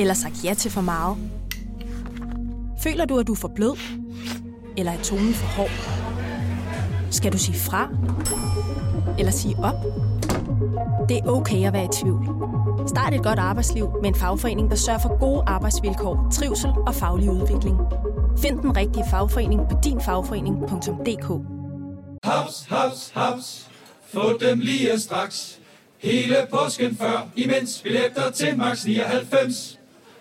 S8: Eller sagt ja til for meget? Føler du, at du er for blød? Eller er tonen for hård? Skal du sige fra? Eller sige op? Det er okay at være i tvivl. Start et godt arbejdsliv med en fagforening, der sørger for gode arbejdsvilkår, trivsel og faglig udvikling. Find den rigtige fagforening på dinfagforening.dk.
S12: Haps, haps, haps. Få dem lige straks. Hele påsken før, imens billetter til max 99.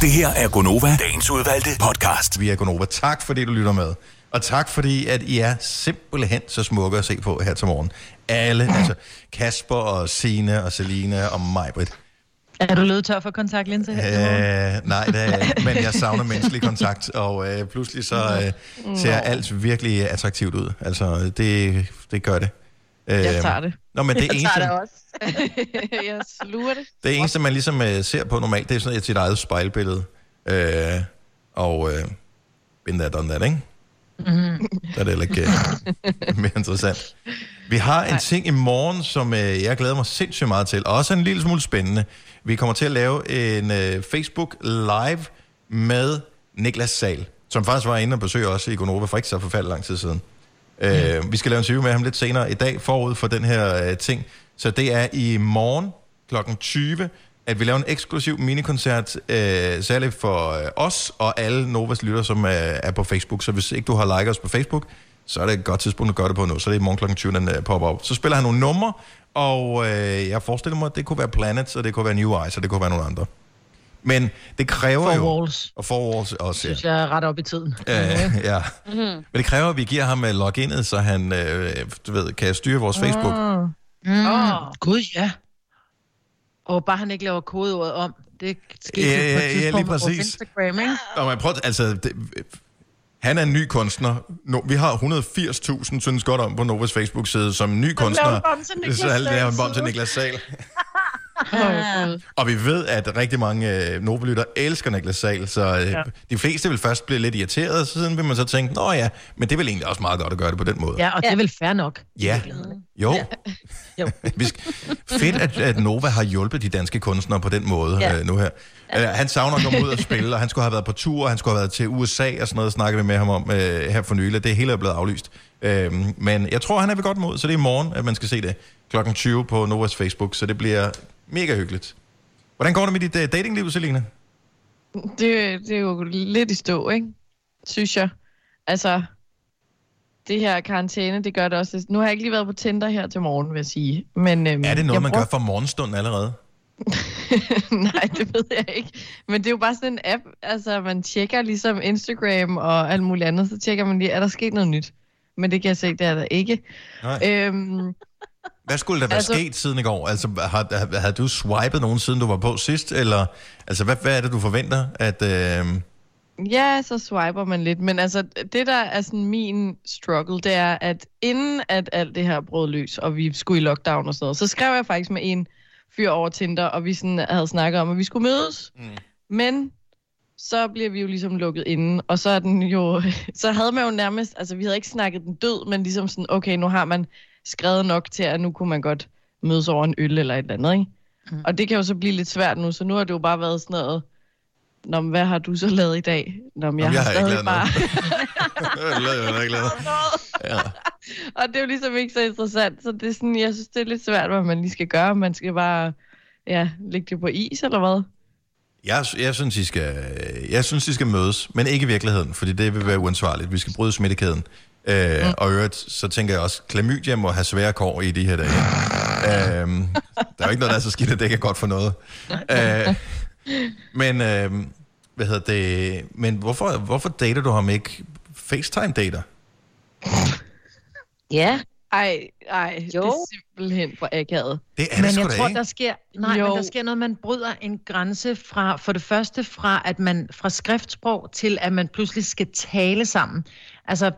S6: Det her er Gonova, dagens udvalgte podcast.
S1: Vi er Gonova. Tak fordi du lytter med. Og tak fordi, at I er simpelthen så smukke at se på her til morgen. Alle, altså Kasper og Sine og Selina og Majbrit.
S2: Er du løbet tør for kontaktlinse her? til morgen?
S1: Øh, nej, det er jeg ikke, men jeg savner menneskelig kontakt, og øh, pludselig så øh, ser
S3: Nå.
S1: alt virkelig attraktivt ud. Altså, det, det gør det.
S3: Jeg tager det.
S1: Nå, men det <laughs>
S3: jeg
S1: eneste,
S3: tager det også. <laughs> <laughs> jeg sluger det.
S1: det eneste, man ligesom øh, ser på normalt, det er sådan et sit eget spejlbillede. Øh, og øh, been there, done that, ikke?
S2: Mm-hmm.
S1: Så er det heller ikke øh, mere interessant. Vi har en ting i morgen, som øh, jeg glæder mig sindssygt meget til. Også en lille smule spændende. Vi kommer til at lave en øh, Facebook Live med Niklas Sal, som faktisk var inde og besøge os i Gonova for ikke så forfærdeligt lang tid siden. Øh, vi skal lave en interview med ham lidt senere i dag, forud for den her øh, ting. Så det er i morgen kl. 20, at vi laver en eksklusiv minikoncert, øh, særligt for øh, os og alle Novas lytter, som er, er på Facebook. Så hvis ikke du har liket os på Facebook, så er det et godt tidspunkt at gøre det på nu. Så det er i morgen kl. 20, den øh, popper op. Så spiller han nogle numre, og øh, jeg forestiller mig, at det kunne være Planets, og det kunne være New Eyes, og det kunne være nogle andre. Men det kræver
S2: Four
S1: jo...
S2: Walls.
S1: Og Four Walls også, ja.
S2: synes jeg er ret op i tiden.
S1: Øh, ja.
S2: Mm-hmm.
S1: Men det kræver, at vi giver ham øh, loginet, så han øh, du ved, kan styre vores Facebook.
S2: Mm. Mm. Oh. Gud, ja. Og bare han ikke laver kodeordet om. Det skete
S1: Ja,
S2: jo på
S1: ja,
S2: et
S1: ja, lige præcis.
S2: Instagram, ikke?
S1: Og man prøver, altså, det, han er en ny kunstner. No, vi har 180.000 synes godt om på Novas Facebook-side som ny kunstner. Så han laver
S3: Sahl.
S1: bånd til Niklas Sahl. <laughs> Og vi ved, at rigtig mange øh, Nova-lytter elsker Niklas Sahl, så øh, ja.
S2: Ja.
S1: de fleste vil først blive lidt irriteret, og siden vil man så tænke, nå ja, men det er vel egentlig også meget godt at gøre det på den måde.
S2: Ja, og det er vel fair nok.
S1: Ja. Jo.
S2: Jo. <laughs>
S1: Vi skal, fedt, at, at Nova har hjulpet de danske kunstnere på den måde ja.
S2: Ja.
S1: øh, nu her. Ja. Han savner at komme ud og spille, og han skulle have været på tur, og han skulle have været til USA og sådan noget, snakkede vi med ham om øh, her for nylig. Det hele er blevet aflyst. Øhm, men jeg tror, han er ved godt mod, så det er i morgen, at man skal se det. Klokken 20 på Novas Facebook, så det bliver mega hyggeligt. Hvordan går det med dit uh, datingliv, Selina?
S3: Det, det er jo lidt i stå, ikke? Synes jeg. Altså, det her karantæne, det gør det også. Nu har jeg ikke lige været på Tinder her til morgen, vil jeg sige. Men, øhm,
S1: Er det noget, man gør for morgenstunden allerede? <laughs>
S3: Nej, det ved jeg ikke. Men det er jo bare sådan en app, altså man tjekker ligesom Instagram og alt muligt andet, så tjekker man lige, er der sket noget nyt? Men det kan jeg se, det er der ikke.
S1: Nej.
S3: Øhm,
S1: Hvad skulle der være altså, sket siden i går? Altså, har, har, har du swipet nogen, siden du var på sidst? Eller, altså, hvad, hvad er det, du forventer? At, øh,
S3: ja, så swiper man lidt. Men altså, det der er sådan min struggle, det er, at inden at alt det her brød løs, og vi skulle i lockdown og sådan noget, så skrev jeg faktisk med en fyr over Tinder, og vi sådan havde snakket om, at vi skulle mødes. Mm. Men så bliver vi jo ligesom lukket inde, og så er den jo, <laughs> så havde man jo nærmest, altså vi havde ikke snakket den død, men ligesom sådan, okay, nu har man skrevet nok til, at nu kunne man godt mødes over en øl eller et eller andet, ikke? Mm. Og det kan jo så blive lidt svært nu, så nu har det jo bare været sådan noget, Nå, men hvad har du så lavet i dag? Nå, men jeg,
S1: jeg
S3: har,
S1: har ikke
S3: stadig
S1: lavet
S3: bare... <laughs>
S1: jeg jeg ikke lavet. <laughs> Ja.
S3: og det er jo ligesom ikke så interessant, så det er sådan, jeg synes, det er lidt svært, hvad man lige skal gøre. Man skal bare, ja, lægge det på is, eller hvad?
S1: Jeg, jeg, synes, I skal, jeg synes, I skal mødes, men ikke i virkeligheden, fordi det vil være uansvarligt. Vi skal bryde smittekæden. Øh, mm. Og øvrigt, så tænker jeg også, klamydia må have svære kår i de her dage. øh, der er jo ikke noget, der er så skidt, at det ikke er godt for noget. Øh, men, øh, hvad hedder det, men hvorfor, hvorfor dater du ham ikke FaceTime-dater?
S5: Ja.
S3: Ej, ej,
S5: Jo.
S3: det er simpelthen for akavet.
S1: Det
S2: men jeg tror, der sker, nej,
S3: Jo.
S2: men der sker noget, man bryder en grænse fra, for det første fra, at man fra skriftsprog til, at man pludselig skal tale sammen. Altså,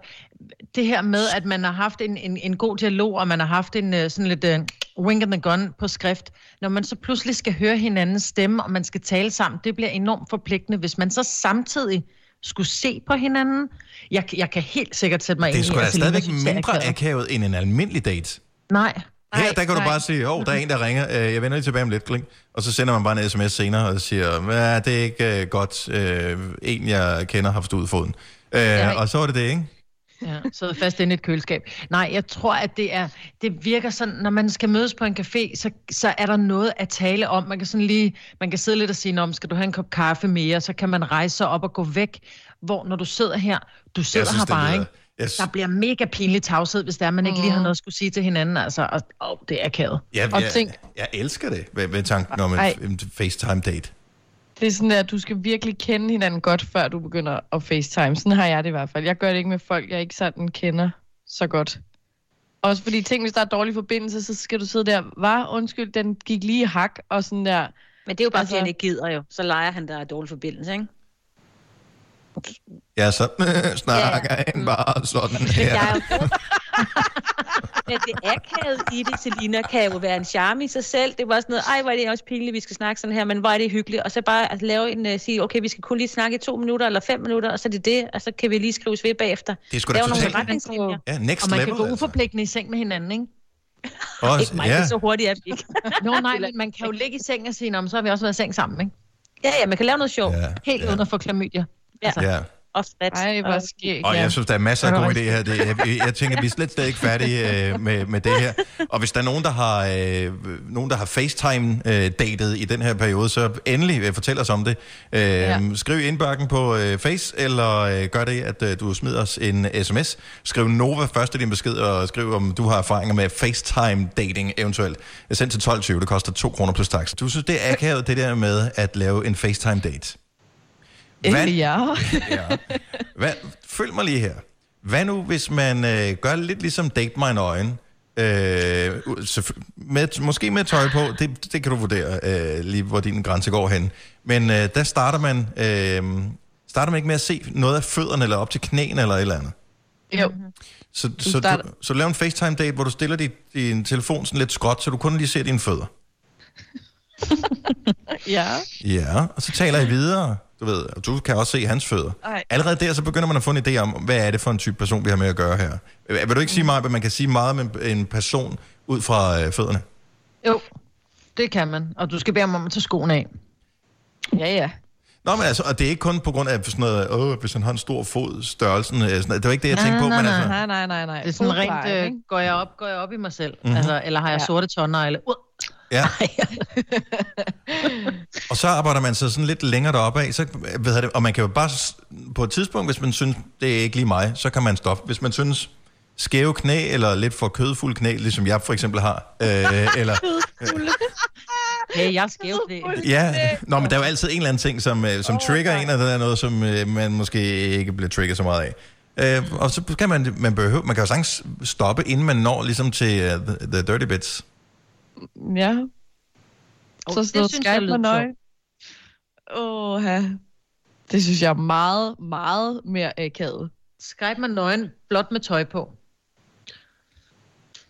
S2: det her med, at man har haft en, en, en god dialog, og man har haft en øh, sådan lidt uh, wink and the gun på skrift. Når man så pludselig skal høre hinandens stemme, og man skal tale sammen, det bliver enormt forpligtende. Hvis man så samtidig skulle se på hinanden, jeg, jeg kan helt sikkert sætte mig
S1: Det er
S2: ind
S1: sgu
S2: i,
S1: da stadigvæk mindre
S2: akavet.
S1: end en almindelig date.
S2: Nej.
S1: Her, der kan du bare sige, åh, der er en, der ringer, øh, jeg vender lige tilbage om lidt, klink. og så sender man bare en sms senere og siger, ja, det er ikke øh, godt, øh, en jeg kender har forstået foden. Øh,
S2: Ja.
S1: og så er det det, ikke?
S2: Ja, sidder fast inde i et køleskab. Nej, jeg tror, at det er, det virker sådan, når man skal mødes på en café, så, så er der noget at tale om. Man kan sådan lige, man kan sidde lidt og sige, "Nå, men skal du have en kop kaffe mere, så kan man rejse sig op og gå væk. Hvor når du sidder her, du sidder
S1: synes,
S2: her bare,
S1: lyder-
S2: ikke?
S1: Jeg
S2: Der bliver mega pinlig tavshed, hvis der er, man ikke lige har noget at skulle sige til hinanden, altså, og, og det er akavet.
S1: Ja,
S3: Og
S1: jeg,
S3: tænk-
S1: jeg elsker det ved, ved tanken om en, en FaceTime-date.
S3: Det er sådan, at du skal virkelig kende hinanden godt, før du begynder at facetime. Sådan har jeg det i hvert fald. Jeg gør det ikke med folk, jeg ikke sådan kender så godt. Også fordi, tænk, hvis der er dårlig forbindelse, så skal du sidde der, var undskyld, den gik lige i hak, og sådan der.
S5: Men det er jo bare,
S3: Altså-
S5: fordi han ikke gider jo. Så leger han, der er dårlig forbindelse, ikke?
S1: Ja, så <laughs> snakker ja. han bare sådan her.
S5: Jeg er <laughs> Men det akavet i det, Selina, kan jo være en charme i sig selv. Det var sådan noget, ej, hvor er det også pinligt, vi skal snakke sådan her, men hvor er det hyggeligt. Og så bare at lave en, uh, sige, okay, vi skal kun lige snakke i to minutter eller fem minutter, og så er det det, og så kan vi lige skrives ved bagefter.
S1: Det er sgu da
S5: Lave nogle
S1: totalt-
S5: retningslinjer.
S1: Ja, next
S2: og man
S1: level,
S2: kan gå
S1: altså.
S2: uforpligtende i seng med hinanden, ikke?
S1: Også,
S5: Ikke mig,
S1: ja.
S5: det er så hurtigt, jeg fik. <laughs>
S2: Nå nej, men man kan jo ligge i seng og sige, "Nå, men så har vi også været i seng sammen, ikke?
S5: Ja, ja, man kan lave noget sjovt.
S1: Ja.
S2: Helt uden at få klamydia. Altså,
S1: Ja.
S5: Og flat.
S3: Ej, hvor skægt.
S1: Og jeg synes, der er masser af
S2: Ja.
S1: gode idéer her. Det, jeg, jeg tænker, vi er slet, slet ikke færdige øh, med, med det her. Og hvis der er nogen, der har, øh, nogen, der har FaceTime-datet i den her periode, så endelig øh, fortæl os om det. Øh, ja. Skriv indbakken på øh, Face, eller øh, gør det, at øh, du smider os en sms. Skriv Nova først i din besked, og skriv, om du har erfaringer med FaceTime-dating eventuelt. Send til 12.20, det koster 2 kroner plus tax. Du synes, det er akavet, det der med at lave en FaceTime-date? Hvad-
S3: Ja.
S1: ja. Hvad, følg mig lige her. Hvad nu, hvis man øh, gør lidt ligesom Date My Nøgen? Øh, selvfø- med, måske med tøj på, det, det kan du vurdere øh, lige, hvor din grænse går hen. Men øh, der starter man, øh, starter man ikke med at se noget af fødderne, eller op til knæene, eller et eller andet.
S3: Jo.
S1: Så, så,
S3: starter-
S1: du, så lav en FaceTime-date, hvor du stiller dit, din telefon sådan lidt skråt, så du kun lige ser dine fødder. <laughs>
S3: Ja.
S1: Ja, og så taler I videre, du ved, og du kan også se hans fødder.
S3: Ej.
S1: Allerede der, så begynder man at få en idé om, hvad er det for en type person, vi har med at gøre her. Vil du ikke sige meget, at man kan sige meget med en person ud fra øh, fødderne?
S2: Jo, det kan man. Og du skal bede ham om at tage skoene af.
S3: Ja, ja.
S1: Nå, men altså, og det er ikke kun på grund af sådan noget, åh, hvis han har en stor fod, størrelsen, øh, sådan noget. det var ikke det, jeg tænkte på, men altså,
S3: Nej, nej, nej, nej.
S2: Det er sådan
S3: Fodpleje,
S2: rent, øh,
S3: ikke?
S2: går jeg op, går jeg op i mig selv?
S1: Mhm.
S2: Mm-hmm. Altså, eller har jeg
S3: Ja.
S2: sorte tårnegle? Uh,
S1: ja. <laughs> og så arbejder man så sådan lidt længere deroppe af, så, øh, ved jeg det, og man kan jo bare, på et tidspunkt, hvis man synes, det er ikke lige mig, så kan man stoppe. Hvis man synes, skæve knæ, eller lidt for kødfuld knæ, ligesom jeg for eksempel har, øh, <laughs> eller...
S2: hey, jeg er skæv knæ. <laughs>
S1: Ja, Nå, men der er jo altid en eller anden ting, som, øh, som oh, trigger en, og der er noget, som øh, man måske ikke bliver trigget så meget af. Øh, og så kan man, man, behøve, man kan jo sagtens stoppe, inden man når ligesom til uh, the, the dirty bits.
S3: Ja.
S2: Oh,
S3: Så sådan noget Skype med nøje. Åh, ja. Det synes jeg er meget, meget mere akavet.
S2: Skype med nøgen, blot med tøj på.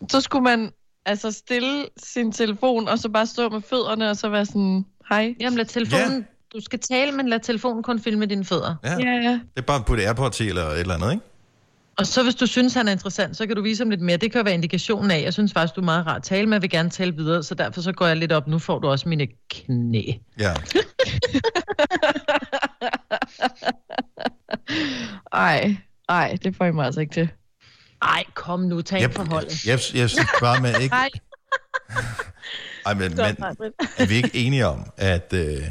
S3: Så skulle man altså stille sin telefon, og så bare stå med fødderne, og så være sådan, hej.
S2: Jamen lad telefonen,
S1: Ja.
S2: du skal tale, men lad telefonen kun filme dine fødder.
S1: Ja.
S3: Ja, ja.
S1: Det er bare at putte Airpods i, eller et eller andet, ikke?
S2: Og så hvis du synes, han er interessant, så kan du vise ham lidt mere. Det kan jo være indikationen af, jeg synes faktisk, du er meget rar at tale med, jeg vil gerne tale videre, så derfor så går jeg lidt op, nu får du også mine knæ.
S1: Ja. <laughs>
S3: Ej, ej, det får I mig altså ikke til.
S2: Ej, kom nu, tag
S1: Jeg,
S2: en forhold.
S1: jeg, jeg, jeg synes bare, man ikke...
S3: Ej. <laughs>
S1: Ej, men, men er vi ikke enige om, at øh,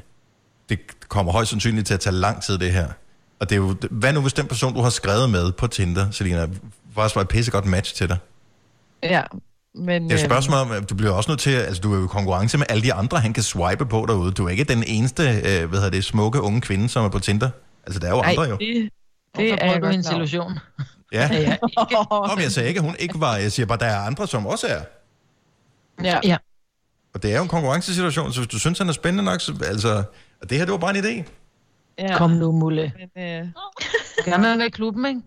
S1: det kommer højst sandsynligt til at tage lang tid, det her? Og det er jo, hvad nu, hvis den person, du har skrevet med på Tinder, Selina, faktisk var et pissegodt match til dig?
S3: Ja, men...
S1: Det er et
S3: øhm,
S1: spørgsmål om, du bliver også nødt til, at- altså du er jo i konkurrence med alle de andre, han kan swipe på derude. Du er ikke den eneste, øh, hvad hedder det, smukke unge kvinde, som er på Tinder. Altså, der er jo
S3: Ej,
S1: andre jo.
S3: det,
S2: Det
S3: det er godt
S2: en illusion. <laughs>
S1: Ja. <laughs>
S2: Ja.
S1: Nå, men jeg sagde ikke, at hun ikke var. Jeg siger bare, der er andre, som også er.
S3: Ja.
S2: ja.
S1: Og det er jo en konkurrencesituation, så hvis du synes, han er spændende nok, så altså... Og det her, det var bare en idé.
S3: Ja.
S2: Kom nu, Mulle.
S3: Men, øh,
S2: Gerne være i klubben, ikke?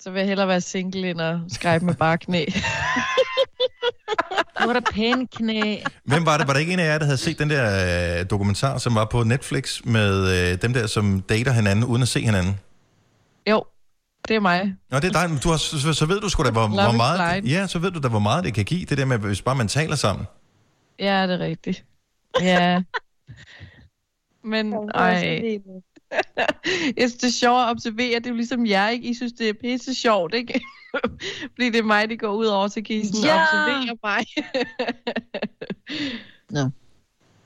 S3: så vil jeg hellere være single, end at skype med bare knæ.
S2: Nu var der pæne knæ.
S1: Hvem var det? Var der ikke en af jer, der havde set den der øh, dokumentar, som var på Netflix med øh, dem der, som dater hinanden uden at se hinanden?
S3: jo, det er mig.
S1: Nå, det er dig. men Du har, så, så ved du sgu da, hvor, hvor meget... Ja, så ved du da, hvor meget det kan give, det der med, hvis bare man taler sammen.
S3: Ja, det er rigtigt. Ja. Men, ej. <laughs> Jeg synes, det er sjovt at observere. Det er jo ligesom jer, ikke? I synes, det er pisse sjovt, ikke? <laughs> Fordi det er mig, det går ud over, så kan I sådan
S2: Ja!
S3: observere mig. <laughs>
S2: Nå.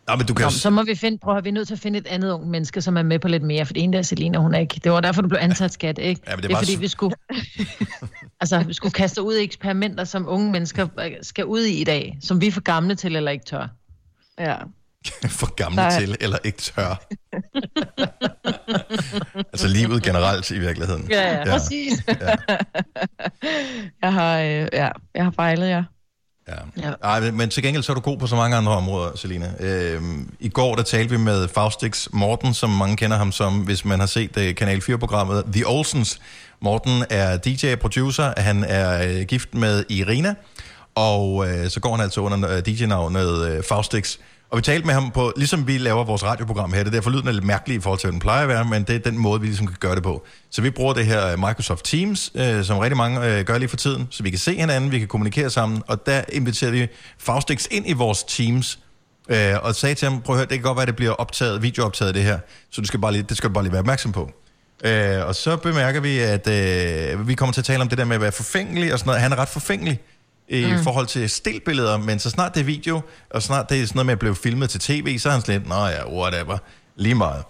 S1: Nå, men du kan
S2: Nå,
S1: jo...
S2: så må vi finde, prøv at vi er nødt til at finde et andet ung menneske, som er med på lidt mere, for det ene der er Selina, hun er ikke. Det var derfor, du blev ansat skat, ikke?
S1: Ja, men det er
S2: det er fordi,
S1: s-
S2: vi skulle, altså, vi skulle kaste ud i eksperimenter, som unge mennesker øh, skal ud i i dag, som vi er for gamle til eller ikke tør.
S3: Ja. <laughs>
S1: for gamle
S2: Nej.
S1: til, eller ikke tør. <laughs> altså livet generelt i virkeligheden.
S3: Ja, ja. Præcis. <laughs> jeg, har, øh, ja, jeg har fejlet jer.
S1: Ja. Ej, men, til gengæld så er du god på så mange andre områder, Selina. Øhm, I går der talte vi med Faustix Morten, som mange kender ham som, hvis man har set uh, Kanal 4-programmet The Olsens. Morten er DJ og producer, han er uh, gift med Irina, og uh, så går han altså under uh, DJ-navnet uh, Faustix. Og vi talte med ham på, ligesom vi laver vores radioprogram her, det er derfor lyden er lidt mærkelig i forhold til, hvad den plejer at være, men det er den måde, vi ligesom kan gøre det på. Så vi bruger det her øh, Microsoft Teams, øh, som rigtig mange øh, gør lige for tiden, så vi kan se hinanden, vi kan kommunikere sammen, og der inviterer vi Faustix ind i vores Teams, øh, og sagde til ham, prøv at høre, det kan godt være, at det bliver optaget, videooptaget det her, så du skal bare lige, det skal du bare lige være opmærksom på. Øh, og så bemærker vi, at øh, vi kommer til at tale om det der med at være forfængelig og sådan noget. Han er ret forfængelig i mm. Forhold til stillbilleder, men så snart det er video, og snart det er sådan noget med at blive filmet til tv, så er han lidt, nå ja, whatever, lige meget.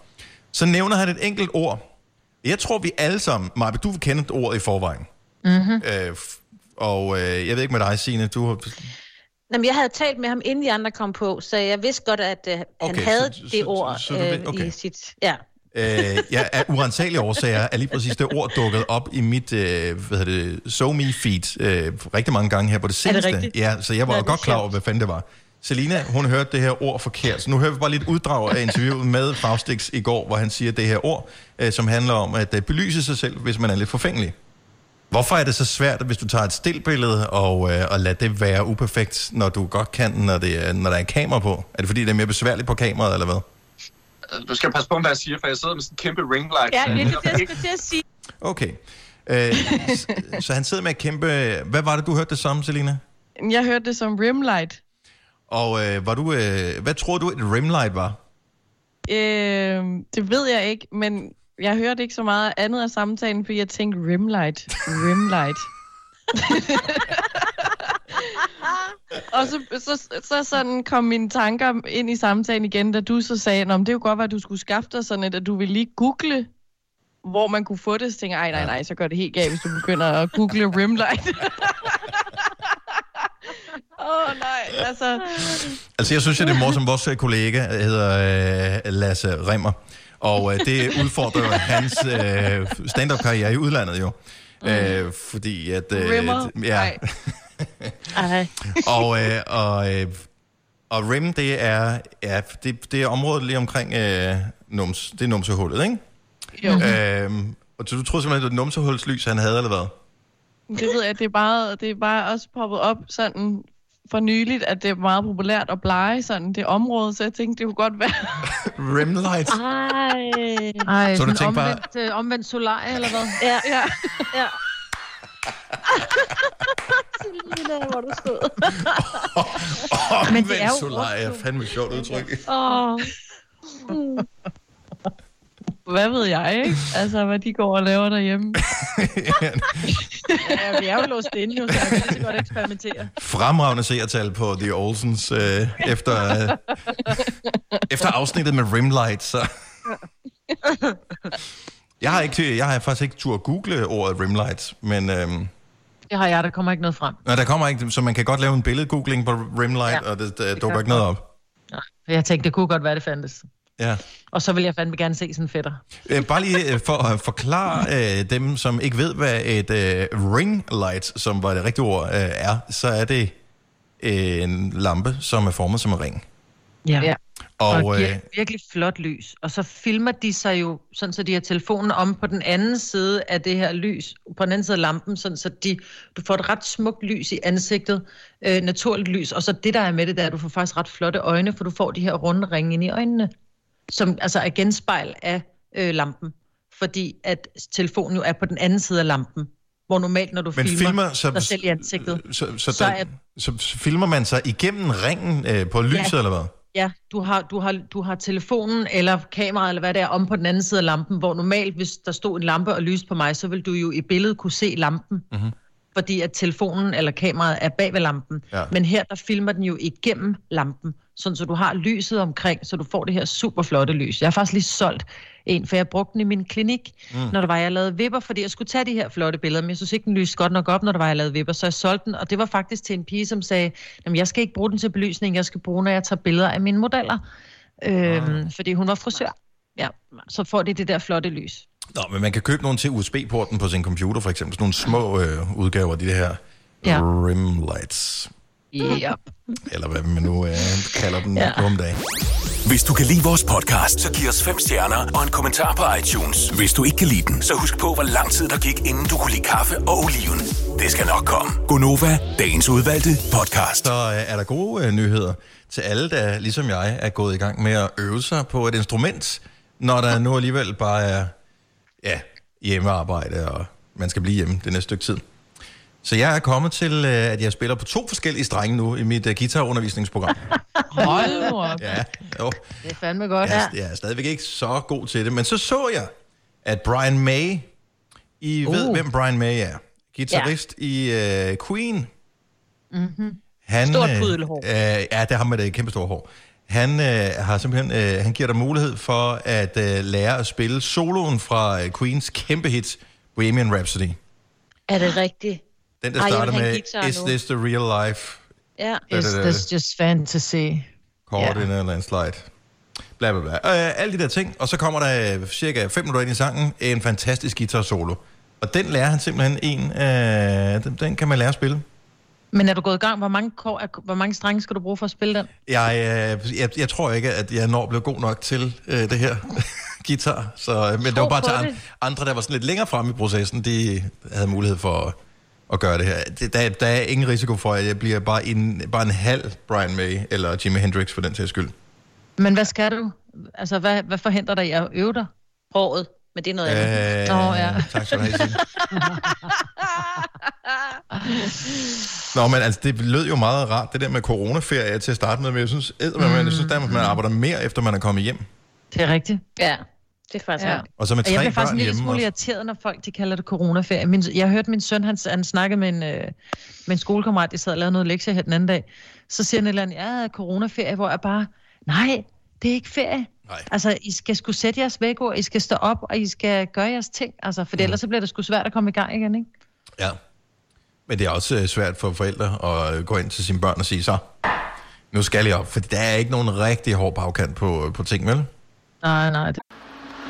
S1: Så nævner han et enkelt ord. Jeg tror, vi alle sammen, Maja, du kender et ord i forvejen.
S5: Mm-hmm.
S1: Øh, og øh, jeg ved ikke med dig, Signe, du har...
S5: Jamen, jeg havde talt med ham, inden de andre kom på, så jeg vidste godt, at uh, han
S1: Okay,
S5: havde
S1: så-
S5: det
S1: så-
S5: ord
S1: så ved-
S5: øh,
S1: okay.
S5: i sit... Ja.
S1: Øh, jeg af urensagelige årsager er lige præcis det ord dukket op i mit øh, hvad hedder det, SoMe feed øh, rigtig mange gange her på det
S5: det
S1: seneste.
S5: rigtigt?
S1: ja, så jeg var
S5: det er
S1: godt klar over, hvad fanden det var. Selina, hun hørte det her ord forkert. Så nu hører vi bare lidt uddrag af interviewet med Faustix i går, hvor han siger det her ord, øh, som handler om at øh, belyse sig selv, hvis man er lidt forfængelig. Hvorfor er det så svært, hvis du tager et stillbillede og, øh, og lader det være uperfekt, når du godt kan, når, det er, når der er kamera på? Er det fordi, det er mere besværligt på kameraet, eller hvad?
S7: Du skal passe på, hvad jeg siger, for jeg sidder med sådan en kæmpe ring light.
S5: Ja, det er det, jeg skulle til at sige.
S1: Okay. Øh, så han sidder med at kæmpe... Hvad var det, du hørte det som, Selina?
S3: Jeg hørte det som rimlight.
S1: Og øh, var du, øh, hvad tror du, et rimlight var?
S3: Øh, det ved jeg ikke, men jeg hørte ikke så meget andet af samtalen, fordi jeg tænkte rimlight. Rimlight. <laughs> Og så, så, så sådan kom mine tanker ind i samtalen igen, da du så sagde, at det kunne godt være, at du skulle skaffe dig sådan et, at du ville lige google, hvor man kunne få det. Så tænkte jeg, ej nej nej, så går det helt galt, hvis du begynder at google rimlight. <laughs> Åh oh, nej, altså...
S1: Altså, jeg synes, at det er morsomt. Vores øh, kollega hedder øh, Lasse Remmer. Og øh, det udfordrer jo hans øh, stand-up-karriere i udlandet jo. Øh, fordi at... Øh,
S3: Rimmer?
S1: ja.
S5: Ej. <laughs>
S1: og, øh, og, øh, og rim, det er, ja, det, det er området lige omkring øh, nums, det er numsehullet, ikke?
S3: Jo.
S1: Øhm, og så du troede simpelthen, det var et numsehullslys, han havde, eller hvad?
S3: Det ved jeg, det er bare, det er bare også poppet op sådan for nyligt, at det er meget populært at blege sådan det område, så jeg tænkte, det kunne godt være... <laughs>
S1: Rimlight.
S5: Ej.
S2: Ej,
S1: Så du
S2: sådan
S1: tænkte bare-
S2: omvendt, øh, omvendt solar, eller hvad?
S5: Ja.
S3: ja.
S5: ja. <laughs> Selina, hvor du sød.
S1: Omvendt
S2: det er jo
S1: solar er fandme et sjovt udtryk.
S5: Åh.
S3: Hvad ved jeg, ikke? Altså, hvad de går og laver derhjemme.
S2: Ja, vi er jo låst inde, jo, så jeg kan godt eksperimentere.
S1: Fremragende seertal på The Olsens øh, efter, øh, efter afsnittet med Rimlight, så... <laughs> Jeg har, ikke, jeg har faktisk ikke tur at google ordet Rimlight, men øhm,
S2: Det har jeg, der kommer ikke noget frem.
S1: nej, der kommer ikke, så man kan godt lave en billedgoogling på Rimlight, ja, og det, det dukker ikke noget op.
S2: For jeg tænkte, det kunne godt være, det fandtes.
S1: Ja.
S2: Og så vil jeg fandme gerne se sådan fætter.
S1: Øh, bare lige øh, for at forklare øh, dem, som ikke ved, hvad et øh, ring light, som var det rigtige ord, øh, er, så er det øh, en lampe, som er formet som en ring.
S2: Ja. ja. Og,
S1: Og,
S2: giver
S1: øh,
S2: virkelig flot lys. Og så filmer de sig jo, sådan så de har telefonen om på den anden side af det her lys, på den anden side af lampen, sådan så de, du får et ret smukt lys i ansigtet, øh, naturligt lys. Og så det, der er med det, der er, at du får faktisk ret flotte øjne, for du får de her runde ringe ind i øjnene, som altså er genspejl af øh, lampen. Fordi at telefonen jo er på den anden side af lampen, hvor normalt, når du
S1: Men
S2: filmer,
S1: filmer, så-
S2: dig selv i ansigtet,
S1: så, så,
S2: så
S1: der,
S2: er
S1: så, så filmer man sig igennem ringen øh, på lyset,
S2: Ja.
S1: eller hvad?
S2: Ja, du har, du, har, du har telefonen eller kameraet, eller hvad det er, om på den anden side af lampen, hvor normalt, hvis der stod en lampe og lyste på mig, så vil du jo i billedet kunne se lampen,
S1: Mhm.
S2: fordi at telefonen eller kameraet er bag ved lampen.
S1: Ja.
S2: Men her, der filmer den jo igennem lampen, sådan så du har lyset omkring, så du får det her super flotte lys. Jeg har faktisk lige solgt en, for jeg brugte den i min klinik,
S13: Mm.
S2: mm. når der var, jeg lavede vipper, fordi jeg skulle tage de her flotte billeder, men jeg synes ikke, den lyste godt nok op, når der var, jeg lavede vipper, så jeg solgte den, og det var faktisk til en pige, som sagde, jamen jeg skal ikke bruge den til belysning, jeg skal bruge, når jeg tager billeder af mine modeller, øhm, fordi hun var frisør. Ja, så får det det der flotte lys.
S1: Nå, men man kan købe nogle til USB-porten på sin computer, for eksempel. Sådan nogle små øh, udgaver af de her
S2: Ja.
S1: rim lights.
S2: Ja.
S1: Eller hvad man nu øh, kalder
S6: Ja.
S1: ja. nu om dagen.
S6: Hvis du kan lide vores podcast, så giv os fem stjerner og en kommentar på iTunes. Hvis du ikke kan lide den, så husk på, hvor lang tid der gik, inden du kunne lide kaffe og oliven. Det skal nok komme. Gonova, dagens udvalgte podcast.
S1: Så øh, er der gode øh, nyheder til alle, der ligesom jeg er gået i gang med at øve sig på et instrument, når der nu alligevel bare er ja, hjemmearbejde, og man skal blive hjemme det næste stykke tid. Så jeg er kommet til, øh, at jeg spiller på to forskellige strenge nu i mit uh, guitarundervisningsprogram. <laughs>
S2: Hold nu op.
S1: Ja, jo.
S2: Det er fandme godt.
S1: Jeg, er- jeg er stadigvæk ikke så god til det, men så så jeg, at Brian May, I uh. ved, hvem Brian May er, guitarist ja. i uh, Queen,
S2: Mm-hmm.
S1: han,
S2: Stort
S1: øh,
S2: pudelhår.
S1: Øh, ja, det har med det kæmpe store hår. Han øh, har simpelthen, øh, han giver dig mulighed for at øh, lære at spille soloen fra øh, Queens kæmpe hit Bohemian Rhapsody.
S5: Er det rigtigt?
S1: Den, der
S5: Ej,
S1: starter med, Is
S5: nu."
S1: this the real life?
S5: Ja.
S1: Da,
S2: Is
S1: da, da.
S2: this just fantasy?
S1: Caught in a landslide. Bla, bla, bla. Øh, alle de der ting. Og så kommer der øh, cirka 5 minutter ind i sangen en fantastisk guitar solo. Og den lærer han simpelthen en, øh, den, den kan man lære at spille.
S2: Men er du gået i gang? Hvor mange, kår, er- hvor mange strenge skal du bruge for at spille den?
S1: Jeg, øh, jeg, jeg tror ikke, at jeg når at blive god nok til øh, det her <laughs> guitar. Så, øh, men det var bare
S2: på
S1: til an, andre, der var sådan lidt længere fremme i processen, de havde mulighed for at, at gøre det her. Det, der, der er ingen risiko for, at jeg bliver bare en, bare en halv Brian May eller Jimi Hendrix for den til skyld.
S2: Men hvad skal du? Altså, hvad, hvad forhindrer dig i at øve dig?
S5: Håret, men det er noget andet.
S1: Øh,
S2: Nå, ja.
S1: Tak skal du have. Nå, men altså, det lød jo meget rart, det der med coronaferie til at starte med, men jeg synes, mm. jeg synes der, man arbejder mere, efter man er kommet hjem.
S2: Det er rigtigt.
S5: Ja, det er faktisk
S2: Ja.
S1: Og så med
S2: Og jeg
S1: tre
S2: bliver faktisk
S1: børn
S2: en lille smule irriteret, når folk de kalder det coronaferie. Min, jeg hørte min søn, han, han snakkede med en, øh, med en skolekammerat, de sad og lavede noget lektier her den anden dag. Så siger han et eller andet, ja, coronaferie, hvor jeg bare, nej, det er ikke ferie.
S1: Nej.
S2: Altså, I skal skulle sætte jeres væk, og I skal stå op, og I skal gøre jeres ting. Altså, for mm. ellers så bliver det sgu svært at komme i gang igen, ikke?
S1: Ja. Men det er også øh, svært for forældre at øh, gå ind til sine børn og sige, så, nu skal jeg op, for der er ikke nogen rigtig hård bagkant på, på ting, vel?
S2: Nej, nej. Det...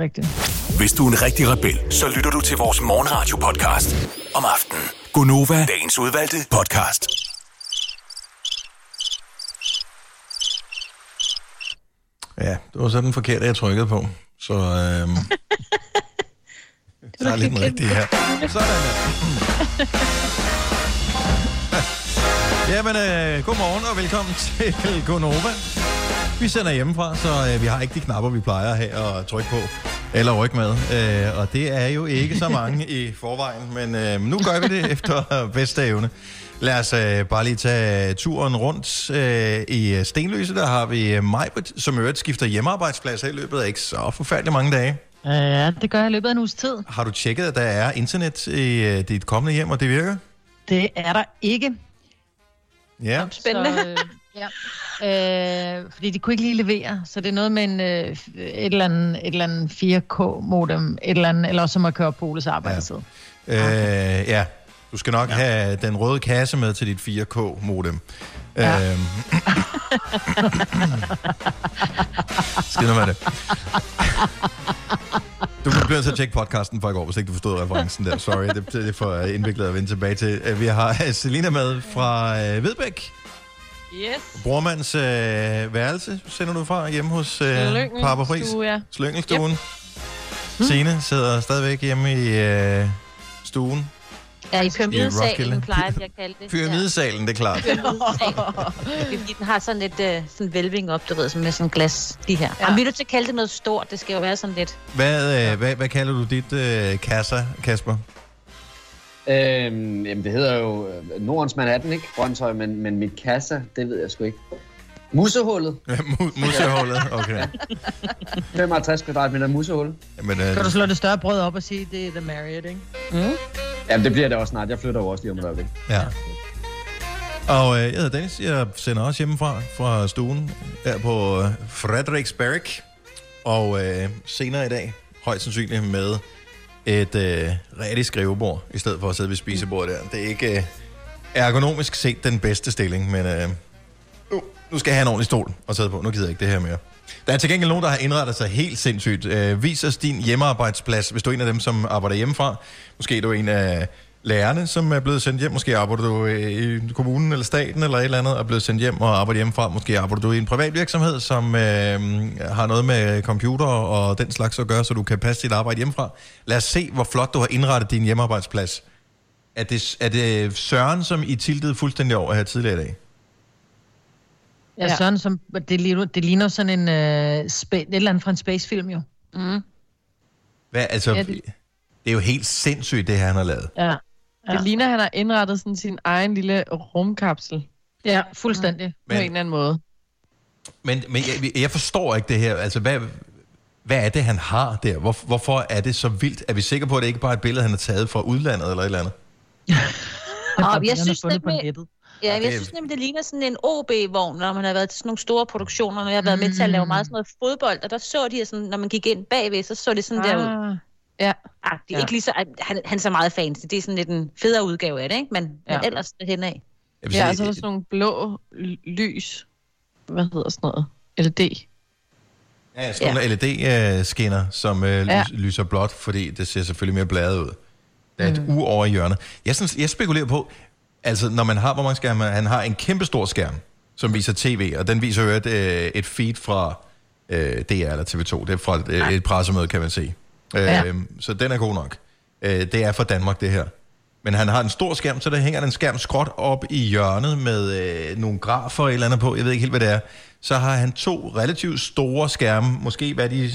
S2: Rigtigt.
S6: Hvis du er en rigtig rebel, så lytter du til vores morgenradio-podcast om aftenen. Gunova, dagens udvalgte podcast.
S1: Ja, det var så den forkerte, jeg trykkede på. Så øhm, <laughs> der er lidt den rigtige her. Sådan der. <laughs> Jamen, øh, godmorgen og velkommen til Gonova. Vi sender hjemmefra, så øh, vi har ikke de knapper, vi plejer at have at trykke på. Eller rykke med. Øh, og det er jo ikke så mange <laughs> i forvejen, men øh, nu gør vi det <laughs> efter bedste evne. Lad os øh, bare lige tage turen rundt øh, i Stenløse. Der har vi Majbrit, som øvrigt skifter hjemmearbejdsplads her i løbet af ikke så forfærdeligt mange dage.
S2: Ja, det gør jeg i løbet af en uges tid.
S1: Har du tjekket, at der er internet i øh, dit kommende hjem, og det virker?
S2: Det er der ikke.
S1: Ja.
S2: Spændende. Så, øh, ja. øh, fordi de kunne ikke lige levere, så det er noget med en, øh, et, eller andet, et eller andet 4K-modem, et eller andet, eller også må køre på Oles arbejdstid.
S1: Ja. Øh, ja. Du skal nok ja. have den røde kasse med til dit 4K-modem. Ja. Øhm. Skidt med det. Du bliver nødt til at tjekke podcasten fra i går, hvis ikke du forstod referencen der. Sorry, det, det er for indviklet at vende tilbage til. Øh, Vi har Selina med fra øh, Vedbæk.
S3: Yes.
S1: Brormands øh, værelse sender du fra hjemme hos øh, Papa Friis. Slyngelstuen. Yep. Signe sidder stadigvæk hjemme i øh, stuen.
S5: Ja, i pyramidesalen, plejer vi at kalde det.
S1: Pyramidesalen, det er klart. <laughs>
S5: Det er fordi, den har sådan lidt uh, sådan velving op, du ved, sådan med sådan glas, de her. Ja. Jamen, vi er nødt til at kalde det noget stort, det skal jo være sådan lidt...
S1: Hvad, øh, hvad, hvad kalder du dit øh, kasser, Kasper?
S4: Øhm, jamen, det hedder jo øh, Nordens Manhattan, ikke? Brøndshøj, men, men mit kassa, det ved jeg sgu ikke. Musehullet.
S1: Ja, mu- musehullet, okay. <laughs>
S4: 55 kvadratmeter musehul.
S1: Jamen, øh,
S2: Kan du slå det større brød op og sige, det er The Marriott, ikke? Mm.
S4: Jamen, det bliver det også snart. Jeg flytter jo også lige om et øjeblik.
S1: Ja. Og øh, jeg hedder Dennis, jeg sender også hjemmefra fra stuen her på øh, Frederiksberg. Og øh, senere i dag, højst sandsynligt med et øh, rigtigt skrivebord, i stedet for at sidde ved spisebordet der. Det er ikke øh, ergonomisk set den bedste stilling, men øh, nu, nu skal jeg have en ordentlig stol at sidde på. Nu gider jeg ikke det her mere. Der er til gengæld nogen, der har indrettet sig helt sindssygt. Øh, vis os din hjemmearbejdsplads, hvis du er en af dem, som arbejder hjemmefra. Måske er du en af lærerne, som er blevet sendt hjem. Måske arbejder du øh, i kommunen eller staten eller et eller andet, og er blevet sendt hjem og arbejder hjemmefra. Måske arbejder du i en privat virksomhed, som øh, har noget med computer og den slags at gøre, så du kan passe dit arbejde hjemmefra. Lad os se, hvor flot du har indrettet din hjemmearbejdsplads. Er det, er det Søren, som I tiltede fuldstændig over her tidligere i dag?
S2: Ja, ja. Sådan som, det, ligner, det ligner sådan en, uh, spa, et eller andet fra en spacefilm jo. Mm.
S1: Hvad, altså,
S2: Ja, det...
S1: det er jo helt sindssygt, det her, han har lavet.
S2: Ja.
S3: Ja. Det ligner, at han har indrettet sådan sin egen lille rumkapsel.
S2: Ja, fuldstændig.
S3: På en eller anden måde.
S1: Men, men jeg, jeg forstår ikke det her. Altså, hvad, hvad er det, han har der? Hvor, hvorfor er det så vildt? Er vi sikre på, at det ikke bare er et billede, han har taget fra udlandet eller et eller andet? <laughs>
S5: Og jeg synes nemlig,
S2: nettet.
S5: ja,
S1: det
S5: jeg synes nemlig, det ligner sådan en OB-vogn, når man har været til sådan nogle store produktioner, når jeg har været med til at lave meget sådan noget fodbold, og der så de sådan, når man gik ind bagved, så så det sådan der ud.
S3: Ja.
S5: Ah, det er
S3: Ja.
S5: ikke lige så, han, han er så meget fancy, det er sådan lidt en federe udgave af det, ikke? Men, ja.
S3: Ja.
S5: men ellers hen af.
S3: Ja,
S1: sige,
S3: og så er der sådan nogle blå lys. Hvad hedder sådan noget? LED.
S1: Ja, sådan nogle LED-skinner, som øh,
S3: Ja.
S1: ja. lyser blåt, fordi det ser selvfølgelig mere bladet ud. Der er et
S3: Mm.
S1: u over i hjørnet. Jeg, synes, jeg spekulerer på, altså når man har, hvor mange skærme, han har en kæmpe stor skærm, som viser tv, og den viser jo et, øh, et feed fra øh, DR eller TV2. Det er fra et, et pressemøde, kan man se. Øh,
S2: Ja.
S1: Øhm, så den er god nok. Øh, det er for Danmark, det her. Men han har en stor skærm, så der hænger en skærm skråt op i hjørnet med øh, nogle grafer eller andet på. Jeg ved ikke helt, hvad det er. Så har han to relativt store skærme, måske hvad er de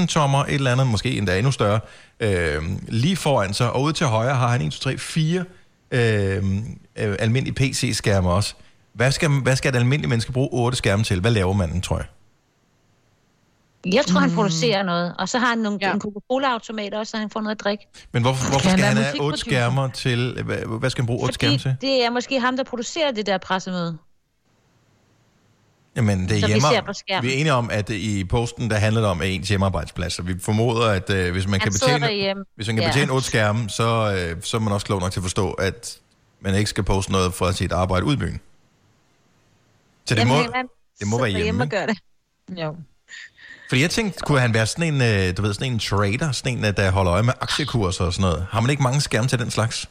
S1: 17-19 tommer, et eller andet, måske endda endnu større, øh, lige foran sig. Og ude til højre har han 1, 2, 3, 4 øh, øh, almindelige PC-skærme også. Hvad skal, hvad skal et almindeligt menneske bruge otte skærme til? Hvad laver manden, tror jeg?
S5: Jeg tror, han
S2: Mm.
S5: producerer noget. Og så har han nogle ja. en Coca-Cola-automat også, så han får noget at drikke.
S1: Men hvorfor, hvorfor
S5: han
S1: skal
S5: være
S1: han have otte skærmer til... Hvad, hvad skal han bruge otte skærme til?
S5: det er måske ham, der producerer det der pressemøde.
S1: Jamen, det er
S5: Så vi
S1: hjemme.
S5: ser på skærmen.
S1: Vi er enige om, at i posten, der handler det om ens hjemmearbejdsplads. Så vi formoder, at øh, hvis man
S5: Han
S1: kan betjene, hvis man kan
S5: Ja.
S1: betjene otte skærme, så, øh, så er man også klog nok til at forstå, at man ikke skal poste noget fra sit arbejde ud i byen. Så det må, det må være hjemme.
S5: og
S1: ikke?
S5: gør det.
S2: Jo.
S1: Fordi jeg tænkte, kunne han være sådan en, øh, du ved, sådan en trader, sådan en, øh, der holder øje med aktiekurser og sådan noget? Har man ikke mange skærme til den slags?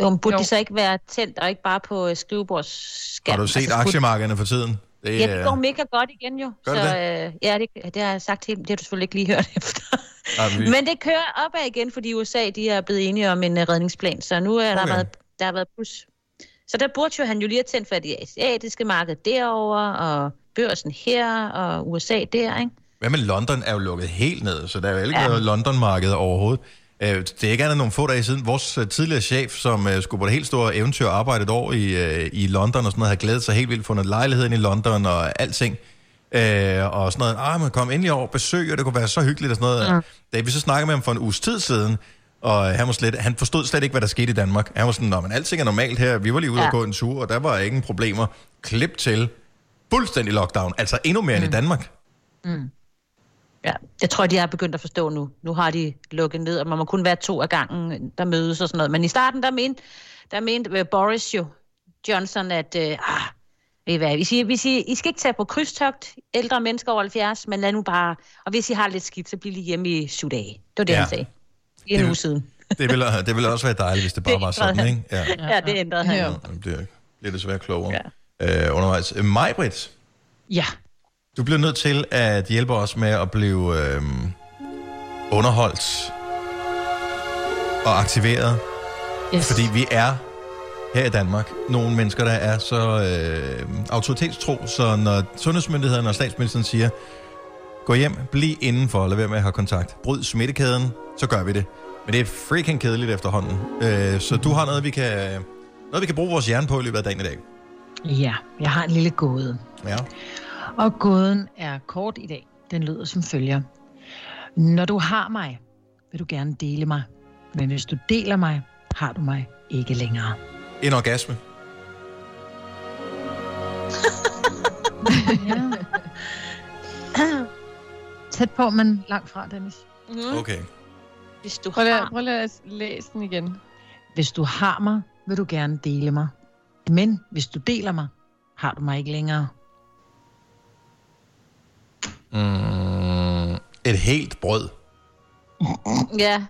S5: Jo, men burde de så ikke være tændt, og ikke bare på øh, skrivebordsskærm?
S1: Har du set
S5: Altså,
S1: aktiemarkederne for tiden? Det,
S5: Ja, det går mega godt igen jo.
S1: Gør
S5: så,
S1: det
S5: øh, ja, det, det har jeg sagt helt, det har du selvfølgelig ikke lige hørt <laughs> efter. Men det kører opad igen, fordi USA de er blevet enige om en uh, redningsplan, så nu er der,
S1: Okay.
S5: været, der har været plus. Så der burde jo han jo lige have tændt for det asiatiske marked derover og børsen her, og USA der, ikke?
S1: Hvad med London er jo lukket helt ned, så der er jo ikke
S5: Ja.
S1: noget London-marked overhovedet. Øh, Det er ikke andet nogle få dage siden. Vores øh, tidligere chef, som øh, skulle på det helt store eventyr og arbejde et år i, i London og sådan noget, havde glædet sig helt vildt, fundet lejligheden i London og alting. Øh, og sådan noget, ah, man kom endelig over besøg, og det kunne være så hyggeligt og sådan noget.
S5: Mm.
S1: Da vi så snakkede med ham for en uges tid siden, og han, var slet, han forstod slet ikke, hvad der skete i Danmark. Han var sådan, men alting er normalt her. Vi var lige ude ja.
S5: Ja.
S1: og gå en tur, og der var ingen problemer. Klip til fuldstændig lockdown. Altså endnu mere mm. end i Danmark.
S5: Mm. Ja, jeg tror, de har begyndt at forstå nu. Nu har de lukket ned, og man må kun være to af gangen, der mødes og sådan noget. Men i starten, der mente, der mente øh, Boris jo, Johnson, at øh, ah, ved I hvad, vi siger, vi siger, I skal ikke tage på krydstogt, ældre mennesker over 70, men lad nu bare, og hvis I har lidt skidt, så bliver I hjemme i syv dage. Det var det,
S1: Ja.
S5: han sagde. I en
S1: Det-
S5: uge siden.
S1: Det ville, det ville også være dejligt, hvis det bare
S5: Det
S1: var sådan,
S5: ændrede
S1: ikke? Ja.
S5: Ja, det ændrede han.
S1: Ja, det bliver, bliver desværre klogere ja. øh, undervejs. Øh, Majbrit,
S2: Ja.
S1: Du bliver nødt til at hjælpe os med at blive øh, underholdt og aktiveret.
S2: Yes.
S1: Fordi vi er her i Danmark nogle mennesker, der er så øh, autoritetstro, så når sundhedsmyndighederne og statsministeren siger, gå hjem, bliv indenfor, lad være med at have kontakt, bryd smittekæden, så gør vi det. Men det er freaking kedeligt efterhånden. Øh, så du har noget, vi kan, noget, vi kan bruge vores hjerne på i løbet af dagen i dag.
S2: Ja, jeg har en lille gåde.
S1: Ja.
S2: Og gåden er kort i dag. Den lyder som følger. Når du har mig, vil du gerne dele mig. Men hvis du deler mig, har du mig ikke længere.
S1: En orgasme. <laughs>
S2: Tæt på, men langt fra, Dennis.
S5: Mm.
S1: Okay.
S5: Hvis du
S3: Prøv
S5: har...
S3: prøv at læse den igen.
S2: Hvis du har mig, vil du gerne dele mig. Men hvis du deler mig, har du mig ikke længere.
S1: Mm, et helt brød. <laughs>
S5: Ja,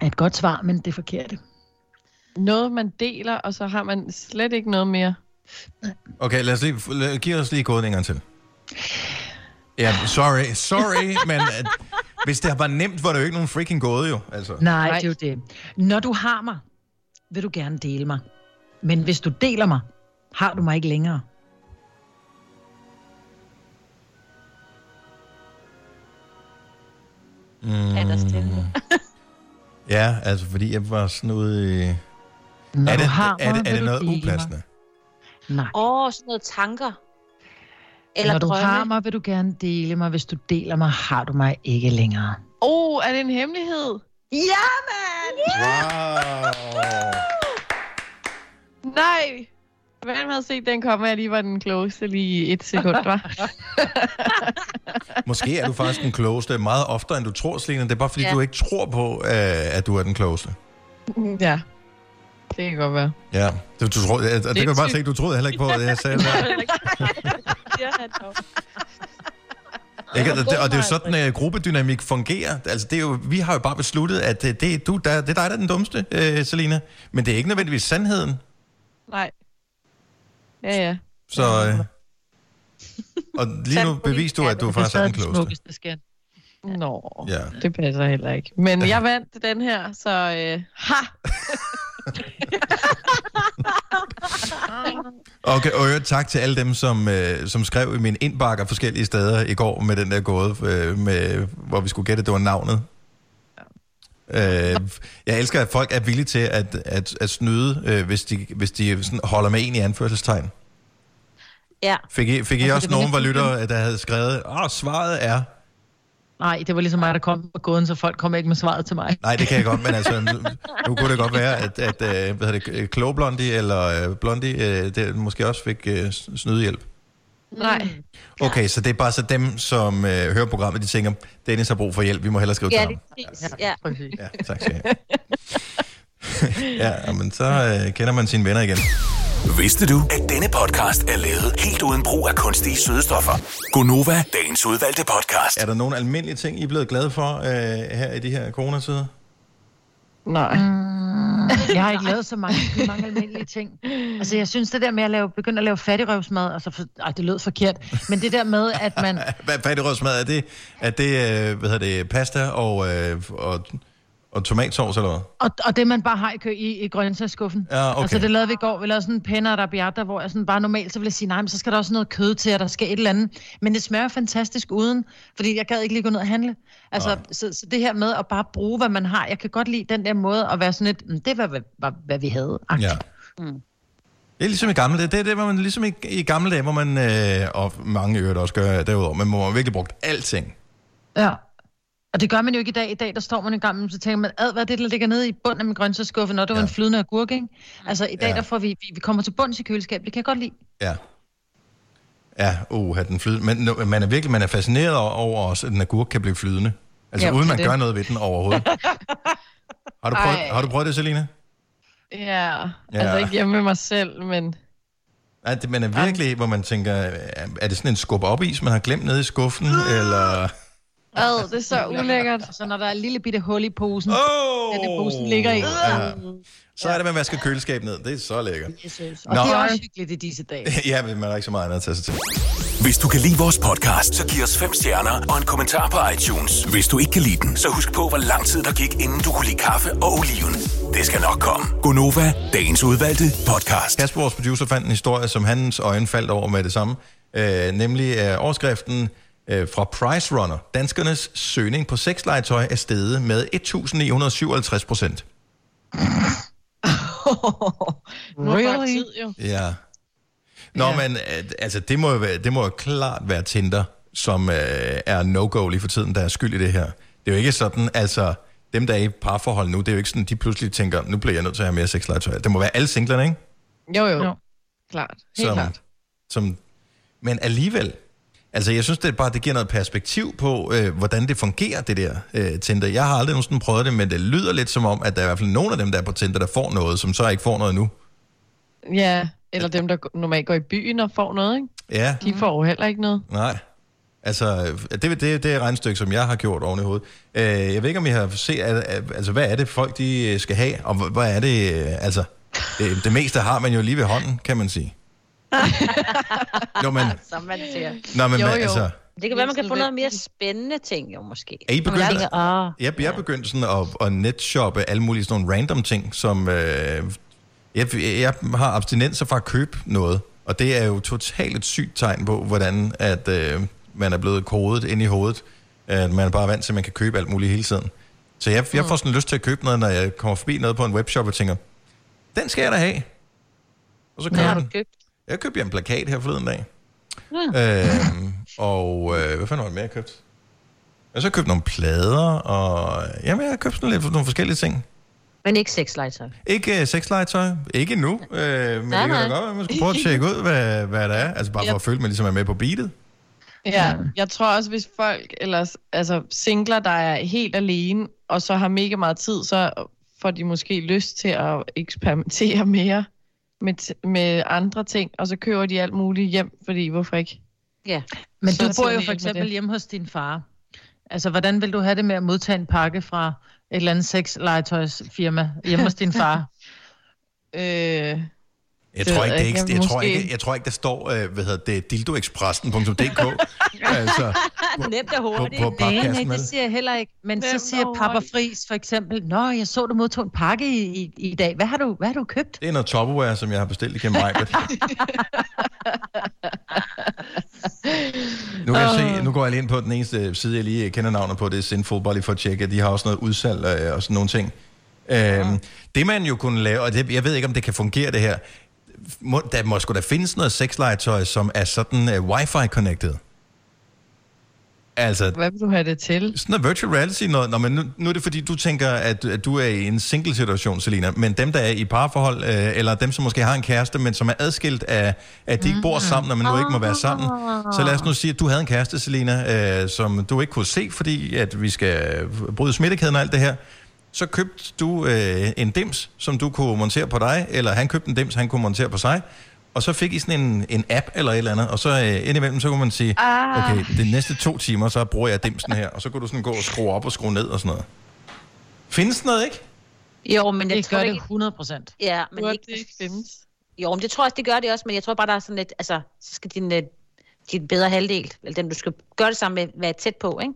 S2: Er et godt svar, men det er forkert.
S3: Noget, man deler, og så har man slet ikke noget mere.
S1: Okay, lad os lige, lad, giv os lige gåden en gang til. Ja, sorry, sorry, <laughs> men at, hvis det var nemt, var det jo ikke nogen freaking gåde jo. Altså.
S2: Nej, Nej, det er jo det. Når du har mig, vil du gerne dele mig. Men hvis du deler mig, har du mig ikke længere.
S1: Mm,
S5: er der stille. <laughs>
S1: ja, altså fordi jeg var sådan ude i...
S2: Når
S1: er
S2: du
S1: det,
S2: har
S1: er, det, er det
S2: du
S1: noget upassende?
S2: Nej.
S5: Åh, oh, sådan noget tanker. Eller
S2: Når du
S5: drømme.
S2: har mig, vil du gerne dele mig. Hvis du deler mig, har du mig ikke længere.
S3: Oh, er det en hemmelighed?
S5: Ja, mand!
S1: Wow.
S3: Nej! Hvem havde set den komme, at jeg lige var den klogeste lige i et sekund, var? <laughs>
S1: Måske er du faktisk den klogeste meget oftere, end du tror, Selina. Det er bare fordi,
S3: Ja.
S1: du ikke tror på, øh, at du er den klogeste.
S3: ja, det kan godt være.
S1: Ja, det, du tror, det, det, det kan jeg bare se, du troede heller ikke på, at jeg sagde det. <laughs>
S5: Ja.
S1: Ikke? Og det, og det er jo sådan, at gruppedynamik fungerer. Altså, det er jo, vi har jo bare besluttet, at det, det, er, du, der, det er dig, der er den dummeste, øh, Selina. Men det er ikke nødvendigvis sandheden.
S3: Nej. Ja, ja.
S1: Så, øh, og lige nu beviser du, at du faktisk er den klogeste.
S2: smukkeste skat.
S3: Nå,
S1: Ja.
S3: det passer heller ikke. Men jeg vandt den her, så øh, ha! <laughs>
S1: Okay, og tak til alle dem, som, øh, som skrev i min indbakker forskellige steder i går med den der gåde, øh, med, hvor vi skulle gætte, det var navnet. Øh, jeg elsker, at folk er villige til at, at, at snyde, øh, hvis de, hvis de sådan holder med en i anførselstegn.
S5: Ja.
S1: Fik I, fik I
S2: Altså,
S1: også nogen, hvor lytter, der havde skrevet, åh, svaret er...
S2: Nej, det var ligesom mig, der kom på gåden, så folk kom ikke med svaret til mig.
S1: Nej, det kan jeg godt, men altså, nu, kunne det godt være, at, at øh, hvad hedder det, Kloge Blondie eller øh, Blondie øh, det, måske også fik snydehjælp.
S3: Nej.
S1: Okay, så det er bare så dem, som øh, hører programmet, de tænker, Dennis har brug for hjælp, vi må hellere skrive
S5: Ja,
S1: til
S5: det
S1: ham.
S5: er præcis. Ja.
S1: Ja, tak skal have. <laughs> ja, men så øh, kender man sine venner igen.
S6: Vidste du, at denne podcast er lavet helt uden brug af kunstige sødestoffer? Gonova, dagens udvalgte podcast.
S1: Er der nogle almindelige ting, I er blevet glade for øh, her i de her coronatider?
S3: Nej.
S2: Mm, jeg har ikke lavet så mange, mange almindelige ting. Altså, jeg synes det der med at lave, begynde at lave fattigrøvsmad, altså, for, ej, det lød forkert, men det der med, at man... <laughs>
S1: Hvad fattigrødsmad er det? Er det, øh, hvad hedder det, pasta og, øh, og, og tomatsovs eller hvad?
S2: Og, og det, man bare har i, kø, i, i grøntsagsskuffen.
S1: Ja, okay.
S2: Altså, det lavede vi i går. Vi lavede sådan en penne arabiata, hvor jeg sådan bare normalt, så ville jeg sige, nej, men så skal der også noget kød til, og der skal et eller andet. Men det smager fantastisk uden, fordi jeg gad ikke lige gå ned og handle. Altså, så, så, det her med at bare bruge, hvad man har. Jeg kan godt lide den der måde at være sådan lidt, "Mm, det var, hvad, hvad, hvad vi havde.
S1: Ja.
S2: Mm.
S1: Det er ligesom i gamle dage. Det er det, hvor man ligesom i, i gamle dage, hvor man, øh, og mange øvrigt også gør derudover, men hvor man virkelig brugt alting.
S2: Ja. Og det gør man jo ikke i dag. I dag, der står man i gang, så tænker man, ad, hvad er det, der ligger nede i bunden af min grøntsagsskuffe, når det var en flydende agurk, ikke? Altså, i dag,
S1: Ja.
S2: der får vi, vi, vi kommer til bunds i køleskabet. Det kan jeg godt lide.
S1: Ja. Ja, uh, den flydende. Men man er virkelig man er fascineret over- over også, at en agurk kan blive flydende. Altså
S3: Ja,
S1: uden man
S3: det.
S1: gør noget ved den overhovedet. <laughs> Har du prøvet,
S3: Ej.
S1: har du prøvet det, Selina?
S3: Ja,
S1: Ja.
S3: altså ikke hjemme med mig selv, men...
S1: Nej, det, man er virkelig, hvor man tænker, er er det sådan en skub op is, man har glemt nede i skuffen, eller...
S3: Ad, det er så ulækkert.
S2: Så når der er et lille bitte hul i posen,
S1: oh!
S2: den posen ligger i.
S1: Ja. Så er det, man vasker køleskabet ned. Det er så lækkert.
S2: Jesus.
S1: Nå.
S2: Og det er også hyggeligt i disse dage. <laughs>
S1: ja, men man har ikke så meget andet at tage sig til.
S6: Hvis du kan lide vores podcast, så giv os fem stjerner og en kommentar på iTunes. Hvis du ikke kan lide den, så husk på, hvor lang tid der gik, inden du kunne lide kaffe og oliven. Det skal nok komme. Gonova, dagens udvalgte podcast.
S1: Kasper, vores producer, fandt en historie, som hans øjne faldt over med det samme. Øh, nemlig øh, overskriften øh, fra Price Runner. Danskernes søgning på sexlegetøj er steget med 1.957 procent. <laughs>
S3: Nu
S2: Really?
S3: tid, jo.
S1: Ja. Nå, ja. men øh, altså, det må, jo være, det må jo klart være Tinder, som øh, er no-go lige for tiden, der er skyld i det her. Det er jo ikke sådan, altså, dem, der er i parforhold nu, det er jo ikke sådan, de pludselig tænker, nu bliver jeg nødt til at have mere sexlegetøj. Det må være alle singlerne, ikke?
S3: Jo, jo.
S2: Jo.
S3: Klart. Helt
S1: som,
S3: klart.
S1: Som, men alligevel, altså jeg synes, det bare det giver noget perspektiv på, øh, hvordan det fungerer, det der øh, Tinder. Jeg har aldrig nogensinde prøvet det, men det lyder lidt som om, at der er i hvert fald nogle af dem, der er på Tinder, der får noget, som så ikke får noget nu.
S3: Ja, eller dem, der normalt går i byen og får noget, ikke?
S1: Ja,
S3: De får jo heller ikke noget.
S1: nej. Altså, det, det, det er et regnstykke, som jeg har gjort oven i hovedet. Øh, jeg ved ikke, om I har set, altså, hvad er det, folk de øh, skal have, og hvad- hvad er det, øh, altså, det, det meste har man jo lige ved hånden, kan man sige. Nå, men, <laughs>
S5: Som man siger.
S1: nå, men
S3: Jo,
S1: jo, altså,
S5: Det kan være, man kan få noget mere spændende ting, jo måske.
S1: Er I begyndt
S5: tænker, åh,
S1: Jeg, jeg er begyndt sådan at, at netshoppe alle mulige sådan nogle random ting, som... Øh, jeg, jeg har abstinenser fra at købe noget, og det er jo totalt et sygt tegn på, hvordan at, øh, man er blevet kodet ind i hovedet. At man er bare vant til, at man kan købe alt muligt hele tiden. Så jeg, jeg får sådan lyst til at købe noget, når jeg kommer forbi noget på en webshop og tænker, den skal jeg da have. Og så
S5: hvad
S1: køber
S5: har
S1: jeg
S5: du
S1: den.
S5: købt?
S1: Jeg købte en plakat her forleden dag.
S5: Ja.
S1: Øhm, og øh, hvad fanden var det mere, jeg købt? Jeg har så købt nogle plader, og jamen, jeg har købt sådan lidt nogle forskellige ting.
S5: Men ikke sexlegetøj.
S1: Ikke uh, sexlegetøj, ikke nu, øh, men
S5: Nej,
S1: det kan da godt være, man skal prøve at tjekke ud, hvad, hvad der er. Altså bare for at føle, at man ligesom er med på beatet.
S3: Ja, jeg tror også, hvis folk, eller altså singler, der er helt alene, og så har mega meget tid, så får de måske lyst til at eksperimentere mere med, t- med andre ting, og så køber de alt muligt hjem, fordi hvorfor ikke?
S5: Ja.
S2: Men
S3: Så
S2: du bor jo for eksempel hjemme hos din far. Altså, hvordan vil du have det med at modtage en pakke fra et eller andet sexlegetøjsfirma hjemme hos din far? <laughs>
S3: Øh,
S1: Jeg
S3: Det
S1: tror ikke,
S3: jeg
S1: det
S3: ikke.
S1: ikke, jeg, tror ikke, jeg tror ikke, der står, øh, hvad hedder det, dildoexpressen.dk. <laughs> altså,
S5: Nemt og
S1: på,
S5: hurtigt.
S1: på
S2: Nej, nej,
S1: med
S2: det siger jeg heller ikke. Men så
S3: Nemt
S2: siger
S3: og
S2: Papa. Fris for eksempel, Nå, jeg så, du modtog en pakke i, i, i dag. Hvad har, du, hvad har du købt?
S1: Det er noget Tupperware, som jeg har bestilt igennem mig. <laughs> Nu, kan jeg se, nu går jeg lige ind på den eneste side, jeg lige kender navnet på, det er Sinful, bare lige for at tjekke, at de har også noget udsalg øh, og sådan nogle ting. Øhm, det man jo kunne lave, og det, jeg ved ikke, om det kan fungere det her, må, der må sgu da findes noget sexlegetøj, som er sådan uh, wifi-connected. Altså,
S3: Hvad vil du have det til?
S1: sådan noget virtual reality noget. Nå, men nu, nu er det fordi, du tænker, at, at du er i en single-situation, Selina. Men dem, der er i parforhold, øh, eller dem, som måske har en kæreste, men som er adskilt af, at de ikke bor sammen, og man nu ikke må være sammen. Så lad os nu sige, at du havde en kæreste, Selina, øh, som du ikke kunne se, fordi at vi skal bryde smittekæden og alt det her. Så købte du øh, en dims, som du kunne montere på dig, eller han købte en dims, han kunne montere på sig. Og så fik I sådan en, en app eller et eller andet, og så øh, indimellem, så kunne man sige,
S2: Ah.
S1: okay, de næste to timer, så bruger jeg dimsen her, og så kunne du sådan gå og skrue op og skrue ned og sådan noget. Findes sådan noget, ikke?
S5: Jo, men jeg
S2: Det
S5: tror
S2: gør det
S5: ikke...
S2: 100 procent.
S5: Ja, men
S3: Burde
S5: ikke...
S3: det ikke findes?
S5: Jo, men det tror jeg også, det gør det også, men jeg tror bare, der er sådan lidt, altså, så skal din, øh, din bedre halvdel, eller den, du skal gøre det sammen med, være tæt på, ikke?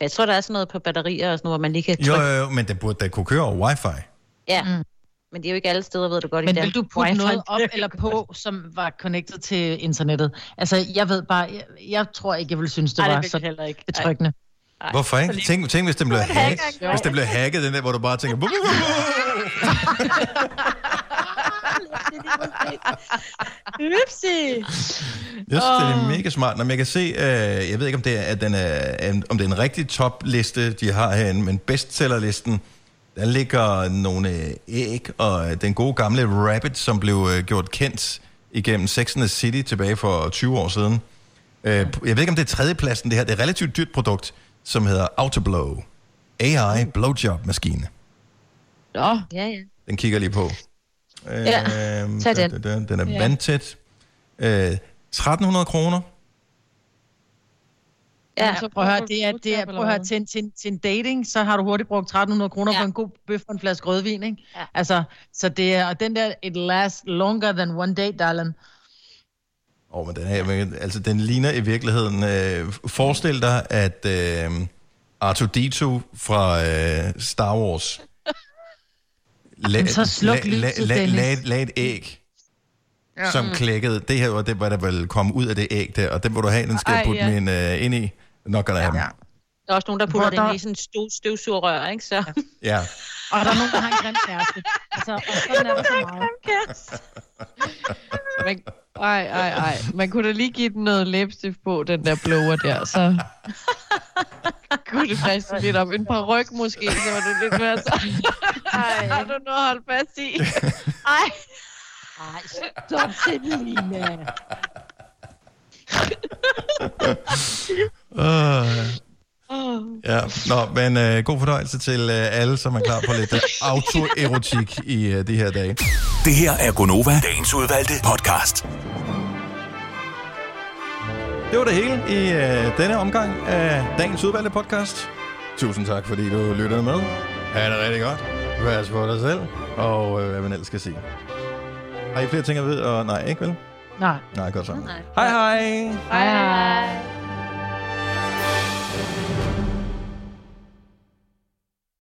S5: Jeg tror, der er sådan noget på batterier og sådan noget, hvor man lige kan trykke.
S1: jo, jo, men det burde da kunne køre over wifi.
S5: Ja, mm. men det er jo ikke alle steder, ved du godt. i
S2: Men vil du putte
S5: Wi-Fi.
S2: noget op eller på, som var connected til internettet? Altså, jeg ved bare, jeg, jeg tror ikke, jeg ville synes, det
S5: Ej, det
S2: var så
S5: heller ikke.
S2: betryggende.
S5: Ej.
S1: Hvorfor ikke? Tænk, tænk hvis den blev hacket, hvis den blev hacket, den der, hvor du bare tænker... <laughs> "Buh, buh, buh,
S5: Upsi!
S1: Jeg synes, det er mega smart. Når man kan se, øh, jeg ved ikke, om det er, at den er, en- om det er en rigtig topliste, de har herinde, men bestsellerlisten, der ligger nogle øh, æg, og øh, den gode gamle Rabbit, som blev øh, gjort kendt igennem Sex and the City tilbage for 20 år siden. Øh, jeg ved ikke, om det er tredjepladsen, det her. Det er et relativt dyrt produkt, som hedder Autoblow. AI blowjob-maskine.
S3: Nå.
S5: Ja, ja.
S1: Den kigger jeg lige på.
S5: Ja,
S1: Øhm,
S5: tag den.
S1: Den, den, den er
S5: Ja.
S1: vandtæt. Øh, 1300 kroner.
S2: Ja, så prøv at høre, det er, det er, prøv at høre til, en, til, en, til en dating, så har du hurtigt brugt 1300 kroner ja. på en god bøf og en flaske rødvin, ikke? Ja. Altså, så det er, og den der, it lasts longer than one day, darling.
S1: Åh, oh, men den, her, men, altså, den ligner i virkeligheden... Øh, forestil dig, at øh, R2-D2 fra øh, Star Wars... La,
S2: så sluk lyset, Dennis.
S1: lag lag et æg,
S2: Ja.
S1: ja. som
S2: Mm.
S1: klækkede. Det her var det, hvad der ville komme ud af det æg der, og den må du have, den skal jeg putte
S5: ja.
S1: min øh, ind i. Nok kan der have den.
S5: Der er også nogen, der putter
S2: Hvor
S5: det
S2: der-
S5: ind i sådan en støv, støvsugerrør, ikke? Så...
S1: Ja.
S2: Og der er nogen, der har en grim kæreste. Altså, og sådan er der så meget.
S3: Man, ej, ej, ej. Man kunne da lige give den noget læbestift på, den der blower der, så kunne det friste lidt op. En par ryg måske, så var det lidt mere så. Ej, har du noget at holde fast i?
S5: Ej. Ej, stop, Selina.
S1: Uh, ja, nå, men uh, god fornøjelse til uh, alle, som er klar på lidt <laughs> autoerotik i uh, de her dage.
S6: Det her er Gonova, dagens udvalgte podcast.
S1: Det var det hele i uh, denne omgang af dagens udvalgte podcast. Tusind tak, fordi du lyttede med. Ha' det rigtig godt. Pas på dig selv, og uh, hvad man ellers skal sige. Har I flere ting at vide? Og, nej, ikke vel?
S2: Nej.
S1: Nej, godt så.
S5: Nej.
S1: Hej hej.
S3: Hej, hej.